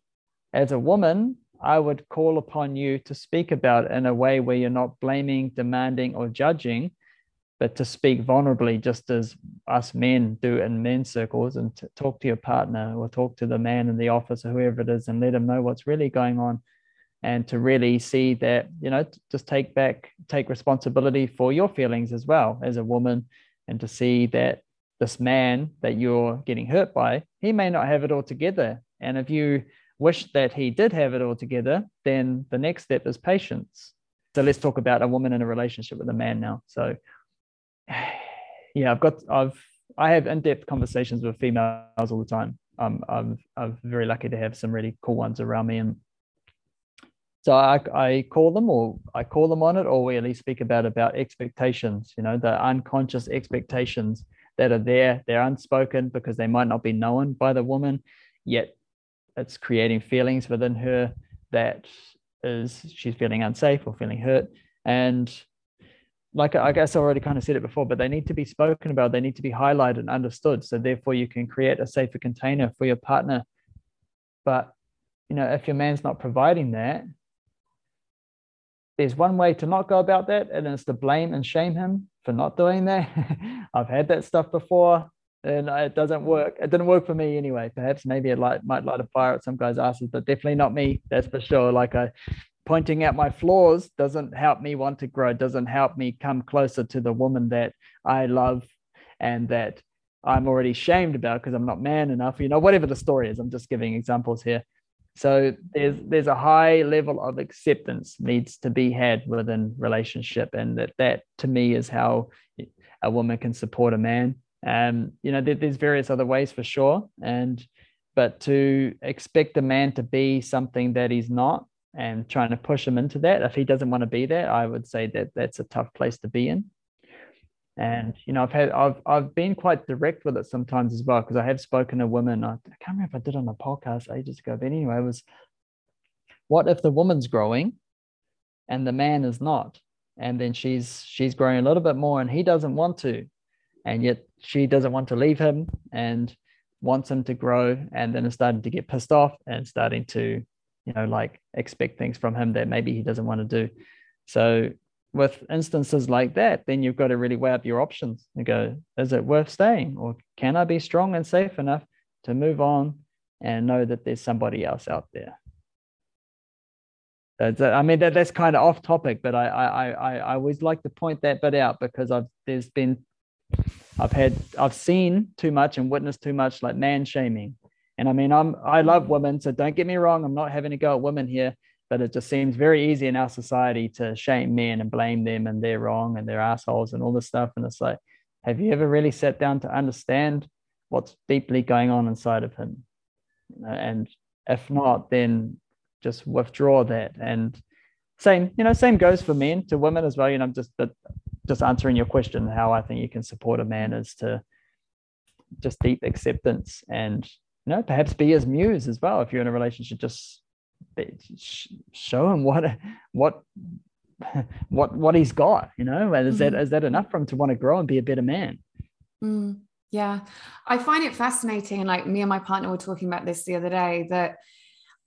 as a woman i would call upon you to speak about it in a way where you're not blaming demanding or judging but to speak vulnerably, just as us men do in men's circles, and to talk to your partner or talk to the man in the office or whoever it is, and let them know what's really going on, and to really see that you know just take back, take responsibility for your feelings as well as a woman, and to see that this man that you're getting hurt by, he may not have it all together, and if you wish that he did have it all together, then the next step is patience. So let's talk about a woman in a relationship with a man now. So yeah, I've got I've I have in-depth conversations with females all the time. Um, I'm I'm very lucky to have some really cool ones around me, and so I, I call them or I call them on it, or we at least speak about about expectations. You know, the unconscious expectations that are there. They're unspoken because they might not be known by the woman, yet it's creating feelings within her that is she's feeling unsafe or feeling hurt, and like I guess I already kind of said it before, but they need to be spoken about. They need to be highlighted and understood. So therefore, you can create a safer container for your partner. But you know, if your man's not providing that, there's one way to not go about that, and it's to blame and shame him for not doing that. I've had that stuff before, and it doesn't work. It didn't work for me anyway. Perhaps maybe it light, might light a fire at some guys' asses, but definitely not me. That's for sure. Like I pointing out my flaws doesn't help me want to grow, doesn't help me come closer to the woman that I love and that I'm already shamed about because I'm not man enough, you know, whatever the story is. I'm just giving examples here. So there's there's a high level of acceptance needs to be had within relationship, and that that to me is how a woman can support a man. Um, you know, there, there's various other ways for sure, and but to expect a man to be something that he's not and trying to push him into that. If he doesn't want to be there, I would say that that's a tough place to be in. And you know, I've had I've I've been quite direct with it sometimes as well because I have spoken to women. I, I can't remember if I did on a podcast ages ago, but anyway, it was what if the woman's growing and the man is not, and then she's she's growing a little bit more and he doesn't want to, and yet she doesn't want to leave him and wants him to grow, and then is starting to get pissed off and starting to you know like expect things from him that maybe he doesn't want to do. So with instances like that then you've got to really weigh up your options and go is it worth staying? Or can i be strong and safe enough to move on and know that there's somebody else out there? I mean that, that's kind of off topic, but I, I I I always like to point that bit out because I've there's been I've had I've seen too much and witnessed too much like man shaming and I mean, I'm I love mm. women, so don't get me wrong. I'm not having a go at women here, but it just seems very easy in our society to shame men and blame them and they're wrong and they're assholes and all this stuff. And it's like, have you ever really sat down to understand what's deeply going on inside of him? And if not, then just withdraw that. And same, you know, same goes for men to women as well. You know, I'm just but just answering your question, how I think you can support a man is to just deep acceptance and you know perhaps be his muse as well if you're in a relationship. Just show him what what what what he's got you know? And is mm-hmm. that is that enough for him to want to grow and be a better man? Mm, yeah. I find it fascinating and like me and my partner were talking about this the other day that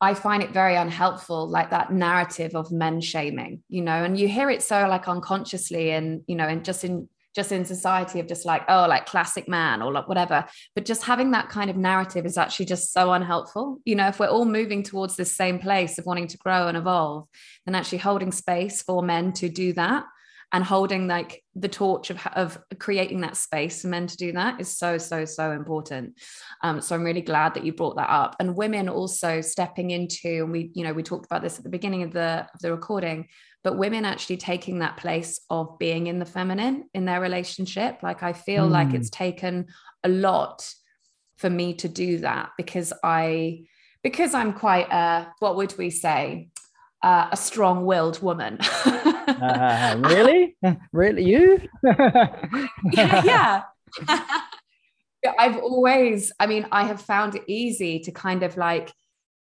I find it very unhelpful, like that narrative of men shaming, you know, and you hear it so like unconsciously and, you know, and just in just in society of just like oh like classic man or like whatever. But just having that kind of narrative is actually just so unhelpful. You know if we're all moving towards this same place of wanting to grow and evolve then actually holding space for men to do that and holding like the torch of, of creating that space for men to do that is so so so important. Um, so i'm really glad that you brought that up. And women also stepping into and we you know we talked about this at the beginning of the of the recording but women actually taking that place of being in the feminine in their relationship. Like i feel mm. like it's taken a lot for me to do that because i because i'm quite a what would we say? Uh, a strong-willed woman. Uh, really? Really? You? Yeah, yeah. i've always i mean i have found it easy to kind of like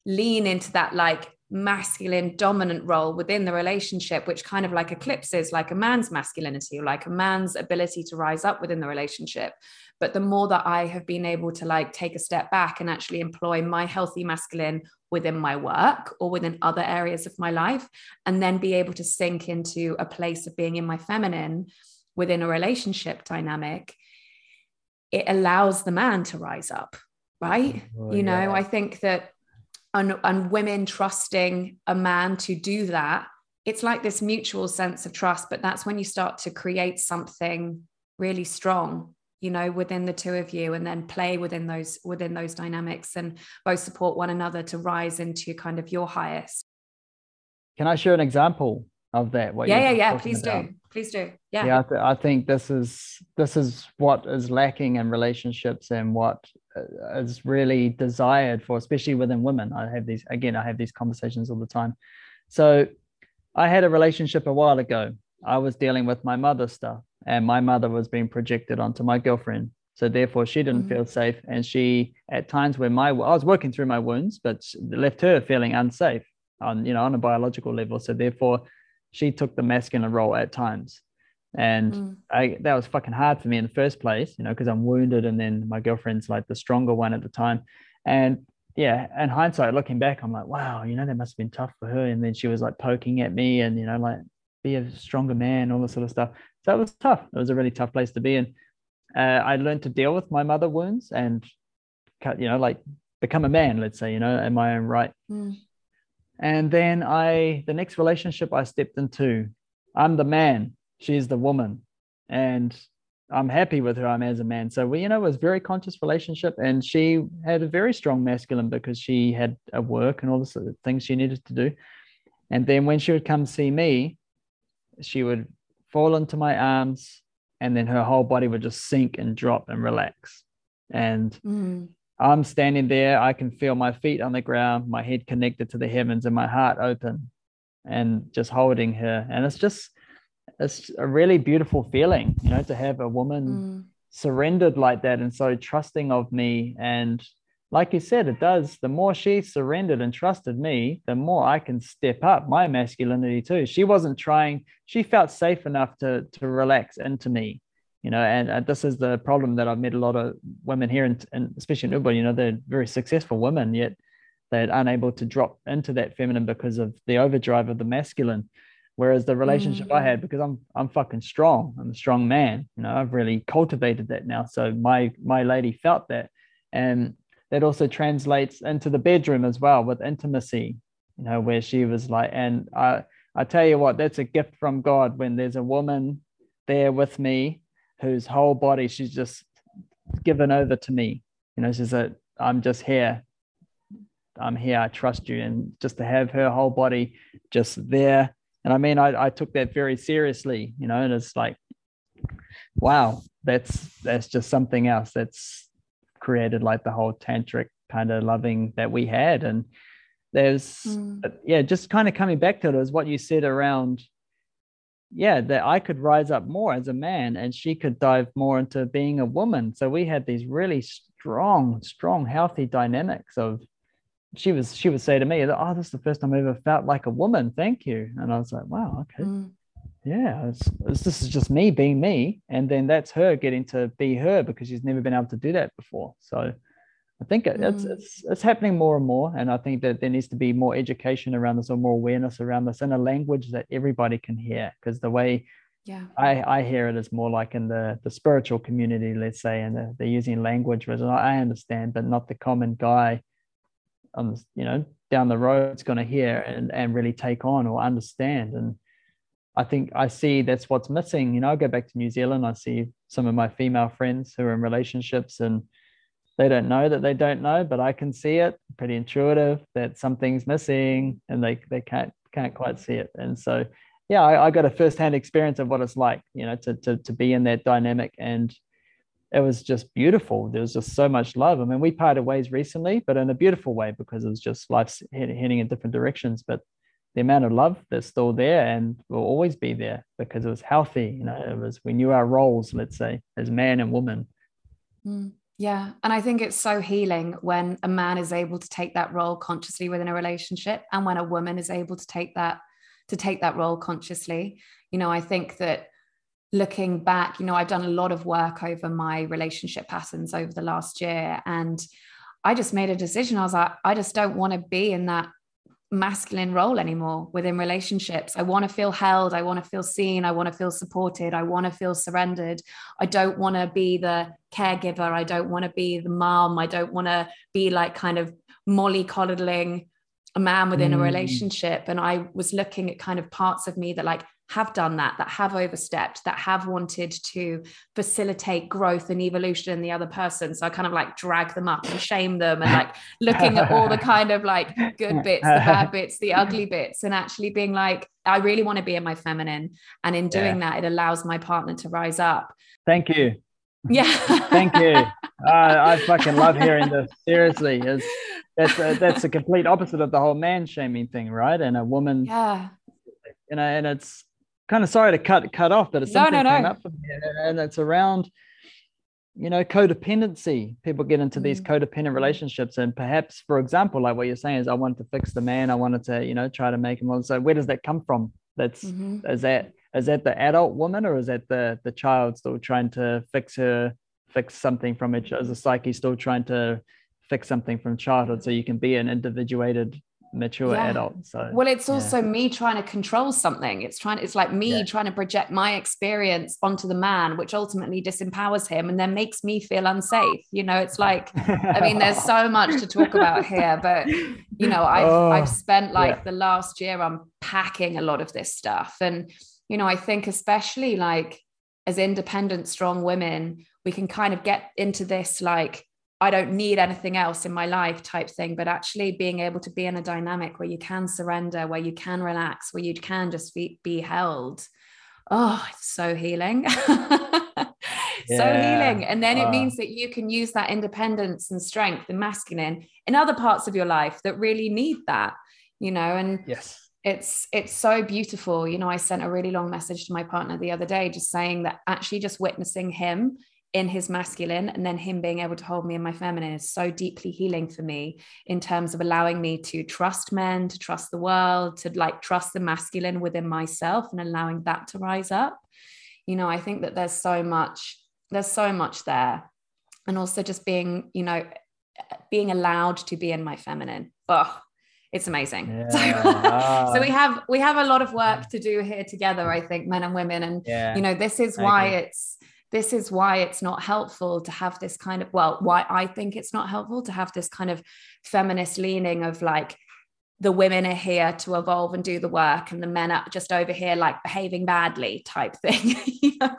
lean into that like masculine dominant role within the relationship which kind of like eclipses like a man's masculinity or like a man's ability to rise up within the relationship but the more that i have been able to like take a step back and actually employ my healthy masculine within my work or within other areas of my life and then be able to sink into a place of being in my feminine within a relationship dynamic it allows the man to rise up right oh, you know yeah. i think that and, and women trusting a man to do that it's like this mutual sense of trust but that's when you start to create something really strong you know within the two of you and then play within those within those dynamics and both support one another to rise into kind of your highest. Can i share an example of that what yeah yeah yeah. please about? do please do. Yeah. Yeah I, th- I, think this is this is what is lacking in relationships and what is really desired for especially within women. I have these again i have these conversations all the time. So i had a relationship a while ago. I was dealing with my mother stuff and my mother was being projected onto my girlfriend. So therefore she didn't mm-hmm. feel safe and she at times when my i was working through my wounds but left her feeling unsafe on you know on a biological level. So therefore she took the masculine role at times and mm. I, that was fucking hard for me in the first place you know because i'm wounded and then my girlfriend's like the stronger one at the time. And yeah and hindsight looking back i'm like wow you know that must have been tough for her. And then she was like poking at me and you know like be a stronger man all this sort of stuff. So it was tough. It was a really tough place to be in. Uh, i learned to deal with my mother wounds and cut you know like become a man let's say you know in my own right. Mm. And then I, the next relationship I stepped into, I'm the man, she's the woman. And I'm happy with her. I'm as a man. So we, you know, it was a very conscious relationship. And she had a very strong masculine because she had a work and all the sort of things she needed to do. And then when she would come see me, she would fall into my arms and then her whole body would just sink and drop and relax. And mm. I'm standing there. I can feel my feet on the ground, my head connected to the heavens, and my heart open, and just holding her. And it's just, it's a really beautiful feeling, you know, to have a woman mm. surrendered like that and so trusting of me. And like you said, it does. The more she surrendered and trusted me, the more I can step up my masculinity too. She wasn't trying. She felt safe enough to to relax into me you know, and, and, this is the problem that I've met a lot of women here, and, and especially in Ubud, you know, they're very successful women, yet they're unable to drop into that feminine because of the overdrive of the masculine. Whereas the relationship mm. I had, because I'm I'm fucking strong, I'm a strong man, you know, I've really cultivated that now. So my my lady felt that, and that also translates into the bedroom as well with intimacy, you know, where she was like, and I I tell you what, that's a gift from God when there's a woman there with me whose whole body she's just given over to me. You know, she's a I'm just here. I'm here, I trust you. And just to have her whole body just there. And I mean, I, I took that very seriously, you know, and it's like, wow, that's that's just something else that's created like the whole tantric kind of loving that we had. And there's mm. yeah, just kind of coming back to it is what you said around yeah, that I could rise up more as a man and she could dive more into being a woman. So we had these really strong, strong, healthy dynamics of she was she would say to me, Oh, this is the first time I've ever felt like a woman. Thank you. And I was like, Wow, okay. Mm. Yeah, it's, it's, this is just me being me. And then that's her getting to be her because she's never been able to do that before. So I think it, mm. it's, it's it's happening more and more, and I think that there needs to be more education around this or more awareness around this in a language that everybody can hear. Because the way yeah I, I hear it is more like in the the spiritual community, let's say, and they're, they're using language which I understand, but not the common guy on you know down the road is going to hear and and really take on or understand. And I think I see that's what's missing. You know, I go back to New Zealand, I see some of my female friends who are in relationships and they don't know that they don't know, but I can see it. Pretty intuitive that something's missing, and they they can't can't quite see it. And so, yeah, I, I got a firsthand experience of what it's like, you know, to to to be in that dynamic, and it was just beautiful. There was just so much love. I mean, we parted ways recently, but in a beautiful way because it was just life's heading in different directions. But the amount of love that's still there and will always be there because it was healthy. You know, it was we knew our roles, let's say, as man and woman. Mm. Yeah. And I think it's so healing when a man is able to take that role consciously within a relationship and when a woman is able to take that to take that role consciously. You know, I think that looking back, you know, I've done a lot of work over my relationship patterns over the last year and I just made a decision. I was like, I just don't want to be in that masculine role anymore within relationships. I want to feel held. I want to feel seen. I want to feel supported. I want to feel surrendered. I don't want to be the caregiver. I don't want to be the mom. I don't want to be like kind of molly coddling a man within mm. a relationship. And I was looking at kind of parts of me that like have done that, that have overstepped, that have wanted to facilitate growth and evolution in the other person. So I kind of like drag them up and shame them and like looking at all the kind of like good bits, the bad bits, the ugly bits, and actually being like, I really want to be in my feminine. And in doing yeah. that, it allows my partner to rise up. Thank you. Yeah. Thank you. Uh, I fucking love hearing this. Seriously, it's, that's a, that's a complete opposite of the whole man shaming thing, right? And a woman, yeah, you know, and it's kind of sorry to cut cut off, but it's something no, no, came no. up for me, and it's around you know codependency people get into mm. these codependent relationships and perhaps for example like what you're saying is i wanted to fix the man i wanted to you know try to make him so where does that come from that's mm-hmm. is that is that the adult woman or is that the the child still trying to fix her fix something from it as a psyche still trying to fix something from childhood so you can be an individuated mature yeah. adult so well it's also yeah. me trying to control something it's trying it's like me yeah. trying to project my experience onto the man which ultimately disempowers him and then makes me feel unsafe you know it's like i mean there's so much to talk about here but you know i've oh, i've spent like the last year unpacking a lot of this stuff and you know i think especially like as independent strong women we can kind of get into this like I don't need anything else in my life type thing, but actually being able to be in a dynamic where you can surrender, where you can relax, where you can just be, be held. Oh, it's so healing. yeah. So healing. And then it uh, means that you can use that independence and strength and masculine in other parts of your life that really need that, you know, and yes it's it's so beautiful you know i sent a really long message to my partner the other day just saying that actually just witnessing him in his masculine and then him being able to hold me in my feminine is so deeply healing for me in terms of allowing me to trust men to trust the world to like trust the masculine within myself and allowing that to rise up. You know i think that there's so much there's so much there. And also just being you know being allowed to be in my feminine. Oh it's amazing. Yeah. so, so, we have we have a lot of work to do here together i think men and women. And yeah. you know this is why it's this is why it's not helpful to have this kind of well why i think it's not helpful to have this kind of feminist leaning of like the women are here to evolve and do the work and the men are just over here like behaving badly type thing you know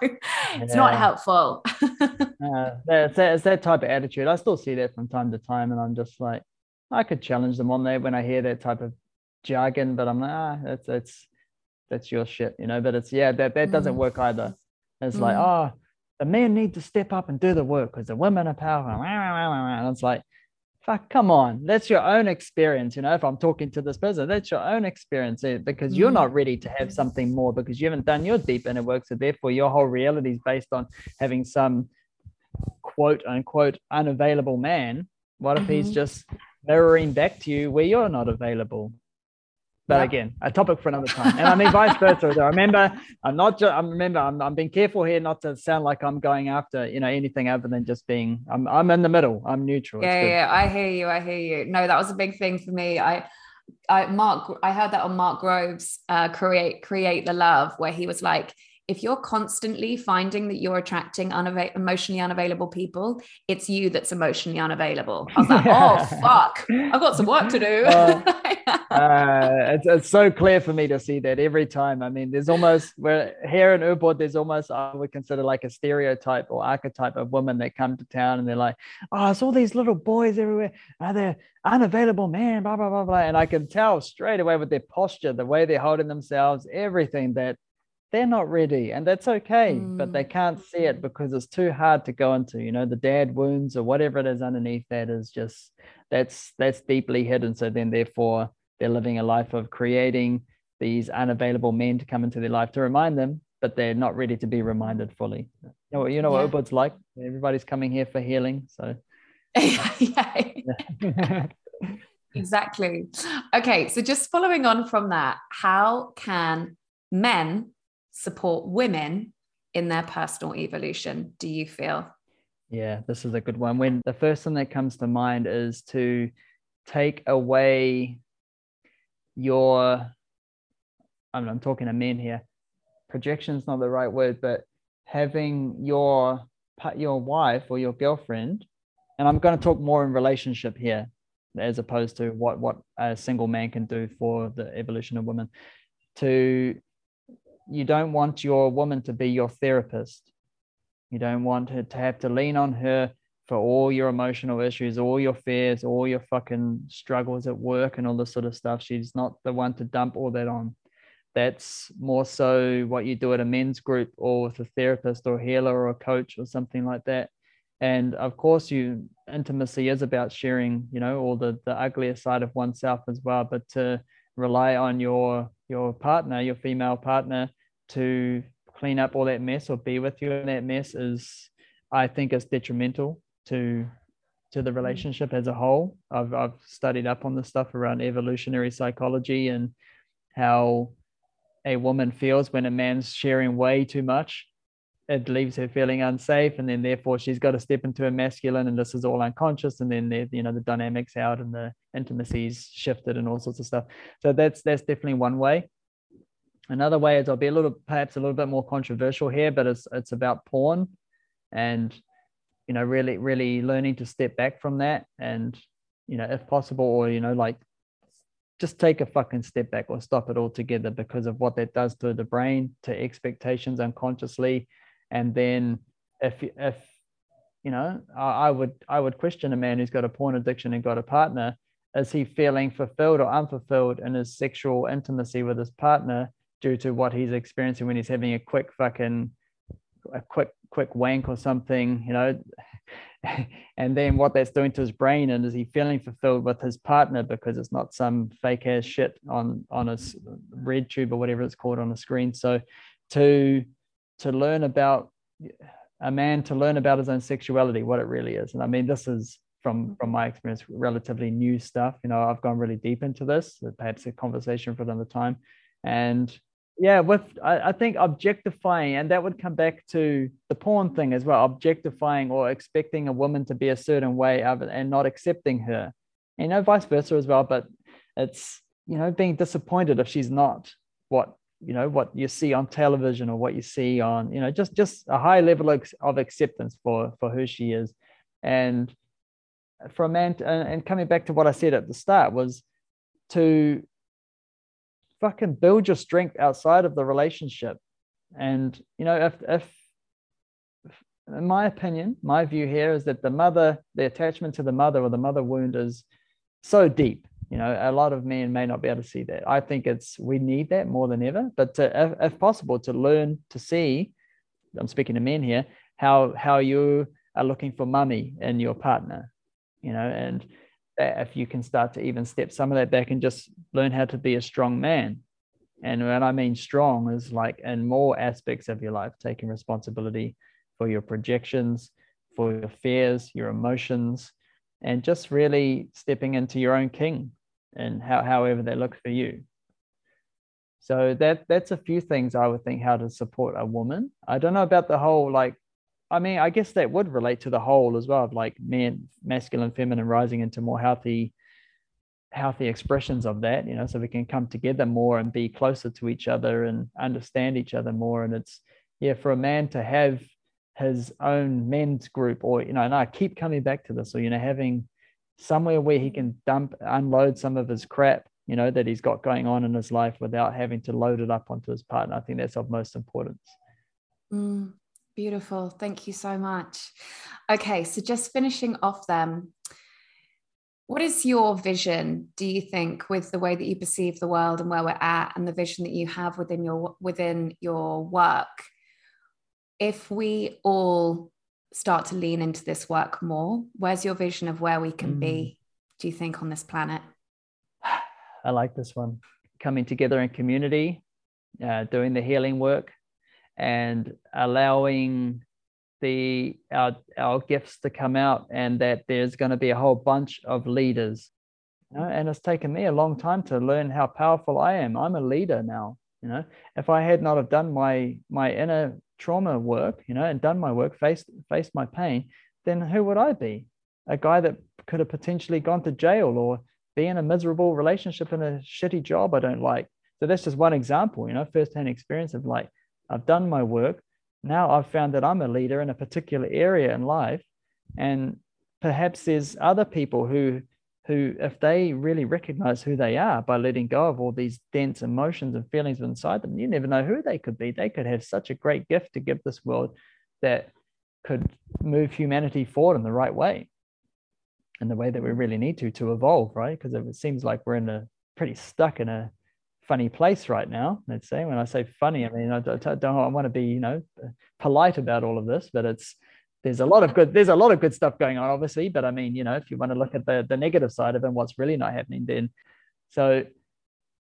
it's not helpful uh, it's, that, it's that type of attitude i still see that from time to time and i'm just like I could challenge them on that when I hear that type of jargon, but I'm like, ah, that's that's that's your shit, you know. But it's yeah, that that doesn't mm. work either. It's mm. like, oh, the men need to step up and do the work because the women are powerful. And it's like, fuck, come on, that's your own experience. You know, if I'm talking to this person, that's your own experience eh, because you're not mm. ready to have something more because you haven't done your deep inner work. So therefore, your whole reality is based on having some quote unquote unavailable man. What if mm-hmm. he's just mirroring back to you where you're not available? But yeah. again, a topic for another time. And I mean, vice versa. I remember, I'm not just, I remember, I'm, I'm being careful here not to sound like I'm going after, you know, anything other than just being, I'm, I'm in the middle. I'm neutral. Yeah, yeah, I hear you. I hear you. No, that was a big thing for me. I, I, Mark, I heard that on Mark Groves, uh, create, create the love, where he was like, if you're constantly finding that you're attracting unava- emotionally unavailable people, it's you that's emotionally unavailable. I was like, oh, fuck, I've got some work to do. uh, uh, it's, it's so clear for me to see that every time. I mean, there's almost, where here in Ubud, there's almost, I would consider like a stereotype or archetype of women that come to town and they're like, oh, it's all these little boys everywhere. Are they unavailable man, blah, blah, blah, blah. And I can tell straight away with their posture, the way they're holding themselves, everything that they're not ready and that's okay mm. but they mm. can't see it because it's too hard to go into you know the dad wounds or whatever it is underneath that is just that's that's deeply hidden so then therefore they're living a life of creating these unavailable men to come into their life to remind them but they're not ready to be reminded fully you know, you know yeah. what Ubud's like everybody's coming here for healing so yeah. exactly okay so just following on from that how can men support women in their personal evolution, do you feel? Yeah, this is a good one. When the first thing that comes to mind is to take away your, I mean, I'm talking to men here. Projection is not the right word, but having your your wife or your girlfriend, and I'm going to talk more in relationship here, as opposed to what what a single man can do for the evolution of women, to you don't want your woman to be your therapist. You don't want her to have to lean on her for all your emotional issues, all your fears, all your fucking struggles at work and all this sort of stuff. She's not the one to dump all that on. That's more so what you do at a men's group or with a therapist or healer or a coach or something like that. And of course, you intimacy is about sharing, you know, all the the uglier side of oneself as well. But to rely on your your partner, your female partner, to clean up all that mess or be with you in that mess is I think is detrimental to to the mm. relationship as a whole. I've I've studied up on the stuff around evolutionary psychology and how a woman feels when a man's sharing way too much. It leaves her feeling unsafe, and then therefore she's got to step into a masculine, and this is all unconscious. And then the you know the dynamics out and the intimacies shifted and all sorts of stuff. So that's that's definitely one way. Another way is I'll be a little, perhaps a little bit more controversial here, but it's it's about porn, and you know, really, really learning to step back from that, and you know, if possible, or you know, like just take a fucking step back or stop it altogether because of what that does to the brain, to expectations unconsciously, and then if if you know, I, I would I would question a man who's got a porn addiction and got a partner. Is he feeling fulfilled or unfulfilled in his sexual intimacy with his partner? Due to what he's experiencing when he's having a quick fucking a quick quick wank or something, you know, and then what that's doing to his brain and is he feeling fulfilled with his partner because it's not some fake ass shit on on a RedTube or whatever it's called on a screen. So to to learn about a man to learn about his own sexuality, what it really is, and I mean this is from from my experience relatively new stuff. You know, I've gone really deep into this. Perhaps a conversation for another time, and yeah with I, I, think objectifying and that would come back to the porn thing as well objectifying or expecting a woman to be a certain way of and not accepting her. You know vice versa as well but it's you know being disappointed if she's not what you know what you see on television or what you see on you know just just a high level of, acceptance for for who she is. And for a man to, and coming back to what i said at the start was to fucking build your strength outside of the relationship. And you know, if if in my opinion, my view here is that the mother, the attachment to the mother or the mother wound is so deep you know a lot of men may not be able to see that i think it's we need that more than ever but to, if, if possible to learn to see i'm speaking to men here how how you are looking for mummy in your partner you know and if you can start to even step some of that back and just learn how to be a strong man and when i mean strong is like in more aspects of your life taking responsibility for your projections for your fears your emotions and just really stepping into your own king and how, however that looks for you. So that that's a few things I would think how to support a woman. I don't know about the whole like I mean, I guess that would relate to the whole as well of like men, masculine, feminine rising into more healthy, healthy expressions of that, you know, so we can come together more and be closer to each other and understand each other more. And it's yeah, for a man to have his own men's group, or you know, and I keep coming back to this, or you know, having somewhere where he can dump, unload some of his crap, you know, that he's got going on in his life without having to load it up onto his partner. I think that's of most importance. Mm, beautiful. Thank you so much. Okay, so just finishing off them. What is your vision, do you think, with the way that you perceive the world and where we're at and the vision that you have within your within your work? If we all start to lean into this work more? Where's your vision of where we can mm. be, do you think, on this planet? I like this one. Coming together in community, uh, doing the healing work, and allowing the our our gifts to come out, and that there's going to be a whole bunch of leaders. You know, and it's taken me a long time to learn how powerful I am. I'm a leader now. You know, if I had not have done my my inner trauma work, you know, and done my work, faced faced my pain, then who would I be? A guy that could have potentially gone to jail or be in a miserable relationship in a shitty job I don't like. So that's just one example, you know, firsthand experience of like I've done my work. Now I've found that I'm a leader in a particular area in life. And perhaps there's other people who who, if they really recognize who they are by letting go of all these dense emotions and feelings inside them, you never know who they could be. They could have such a great gift to give this world that could move humanity forward in the right way, in the way that we really need to to evolve, right? Because it seems like we're in a pretty stuck in a funny place right now. Let's say. When I say funny, I mean I don't, I don't I want to be you know polite about all of this, but it's there's a lot of good there's a lot of good stuff going on obviously. But i mean you know if you want to look at the the negative side of it what's really not happening then so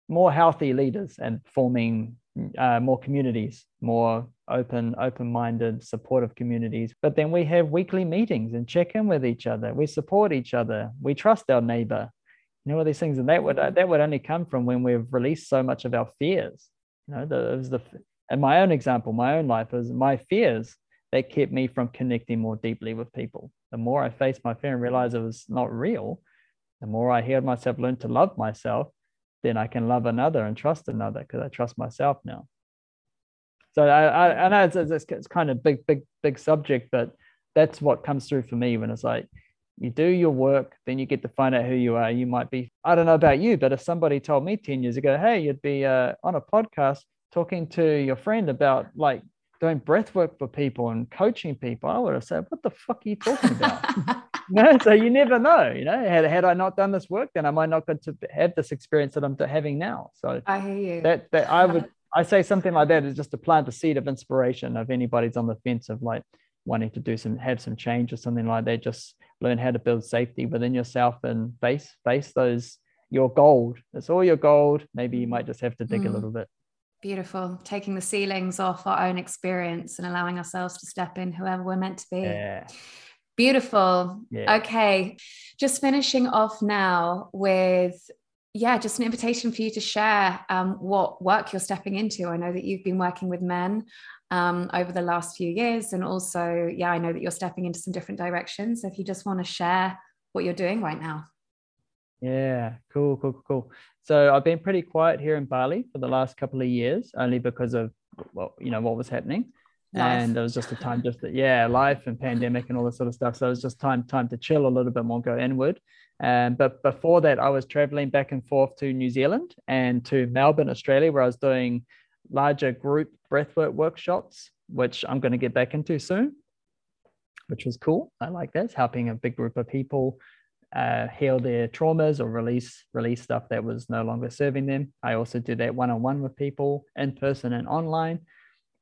more healthy leaders and forming uh, more communities more open open-minded supportive communities. But then we have weekly meetings and check in with each other. We support each other. We trust our neighbor you know all these things and that would uh, that would only come from when we've released so much of our fears you know the, the and my own example my own life is my fears that kept me from connecting more deeply with people. The more I faced my fear and realized it was not real, the more I healed myself, learned to love myself, then I can love another and trust another because I trust myself now. So I, I, I know it's, it's, it's kind of big, big, big subject, but that's what comes through for me when it's like you do your work, then you get to find out who you are. You might be, I don't know about you, but if somebody told me 10 years ago, hey, you'd be uh, on a podcast talking to your friend about like doing breath work for people and coaching people, I would have said, What the fuck are you talking about? you know, so you never know. You know, had, had I not done this work, then I might not get to have this experience that I'm having now. So I hear you. That that I would I say something like that is just to plant the seed of inspiration of anybody's on the fence of like wanting to do some have some change or something like that. Just learn how to build safety within yourself and face face those your gold. It's all your gold. Maybe you might just have to dig mm. a little bit. Beautiful. Taking the ceilings off our own experience and allowing ourselves to step in whoever we're meant to be. Yeah. Beautiful. Yeah. Okay. Just finishing off now with, yeah, just an invitation for you to share um, what work you're stepping into. I know that you've been working with men um, over the last few years. And also, yeah, I know that you're stepping into some different directions. So if you just want to share what you're doing right now. Yeah, cool, cool, cool. So I've been pretty quiet here in Bali for the last couple of years, only because of well, you know, what was happening. Life. And it was just a time just that, yeah, life and pandemic and all this sort of stuff. So it was just time time to chill a little bit more, go inward. Um, but before that, I was traveling back and forth to New Zealand and to Melbourne, Australia, where I was doing larger group breathwork workshops, which I'm going to get back into soon, which was cool. I like that. Helping a big group of people uh, heal their traumas or release release stuff that was no longer serving them. I also do that one on one with people in person and online.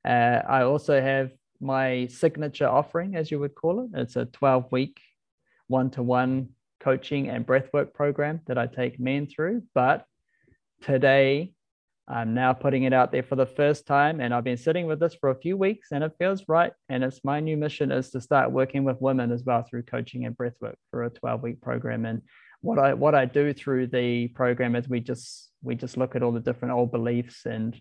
Uh, I also have my signature offering, as you would call it. It's a 12 week one to one coaching and breathwork program that I take men through. But today, I'm now putting it out there for the first time, and I've been sitting with this for a few weeks, and it feels right. And it's my new mission is to start working with women as well through coaching and breathwork for a 12 week program. And what I what I do through the program is we just we just look at all the different old beliefs and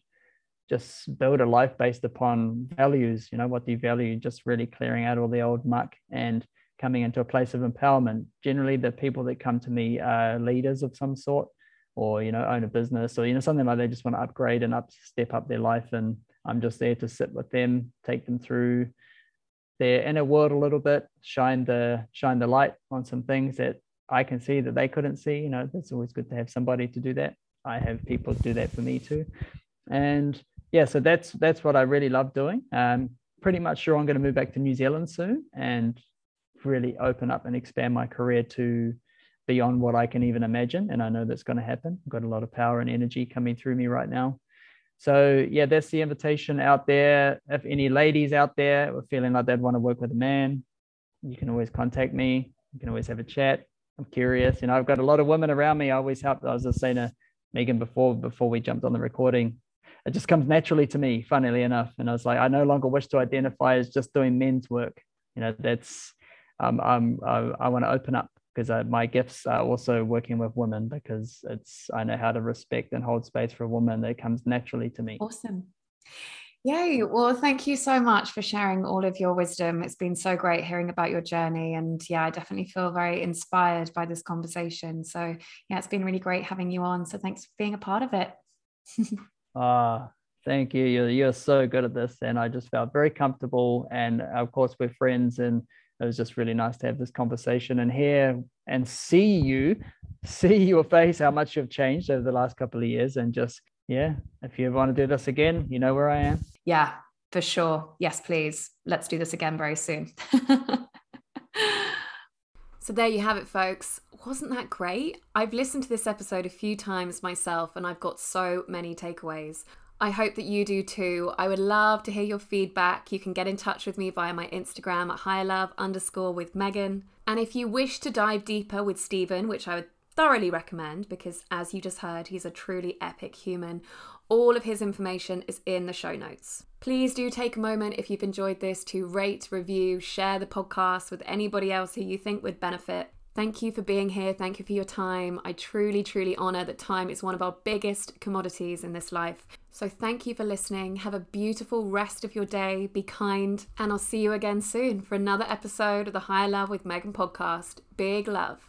just build a life based upon values. You know, what do you value? Just really clearing out all the old muck and coming into a place of empowerment. Generally, the people that come to me are leaders of some sort, or you know, own a business, or you know, something like they just want to upgrade and up step up their life. And I'm just there to sit with them, take them through their inner world a little bit, shine the shine the light on some things that I can see that they couldn't see. You know, it's always good to have somebody to do that. I have people do that for me too, and yeah, so that's that's what I really love doing. Um, pretty much sure I'm going to move back to New Zealand soon and really open up and expand my career to beyond what I can even imagine. And I know that's going to happen. I've got a lot of power and energy coming through me right now. So yeah, that's the invitation out there. If any ladies out there are feeling like they'd want to work with a man, you can always contact me. You can always have a chat. I'm curious. You know, I've got a lot of women around me. I always help. I was just saying to Megan before before we jumped on the recording it just comes naturally to me, funnily enough. And I was like, I no longer wish to identify as just doing men's work. You know, that's um, I'm, I, I want to open up because uh, my gifts are also working with women because it's I know how to respect and hold space for a woman that comes naturally to me. Awesome. Yay. Well, thank you so much for sharing all of your wisdom. It's been so great hearing about your journey. And yeah, I definitely feel very inspired by this conversation. So yeah, it's been really great having you on. So thanks for being a part of it. Ah, thank you. You're, you're so good at this. And I just felt very comfortable. And of course, we're friends. And it was just really nice to have this conversation and hear and see you, see your face, how much you've changed over the last couple of years. And just, yeah, if you ever want to do this again, you know where I am. Yeah, for sure. Yes, please. Let's do this again very soon. So there you have it, folks. Wasn't that great? I've listened to this episode a few times myself and I've got so many takeaways. I hope that you do too. I would love to hear your feedback. You can get in touch with me via my Instagram at higherlove underscore with Megan. And if you wish to dive deeper with Steven, which I would thoroughly recommend because as you just heard, he's a truly epic human, all of his information is in the show notes. Please do take a moment if you've enjoyed this to rate, review, share the podcast with anybody else who you think would benefit. Thank you for being here. Thank you for your time. I truly, truly honor that time is one of our biggest commodities in this life. So, thank you for listening. Have a beautiful rest of your day. Be kind. And I'll see you again soon for another episode of the Higher Love with Megan podcast. Big love.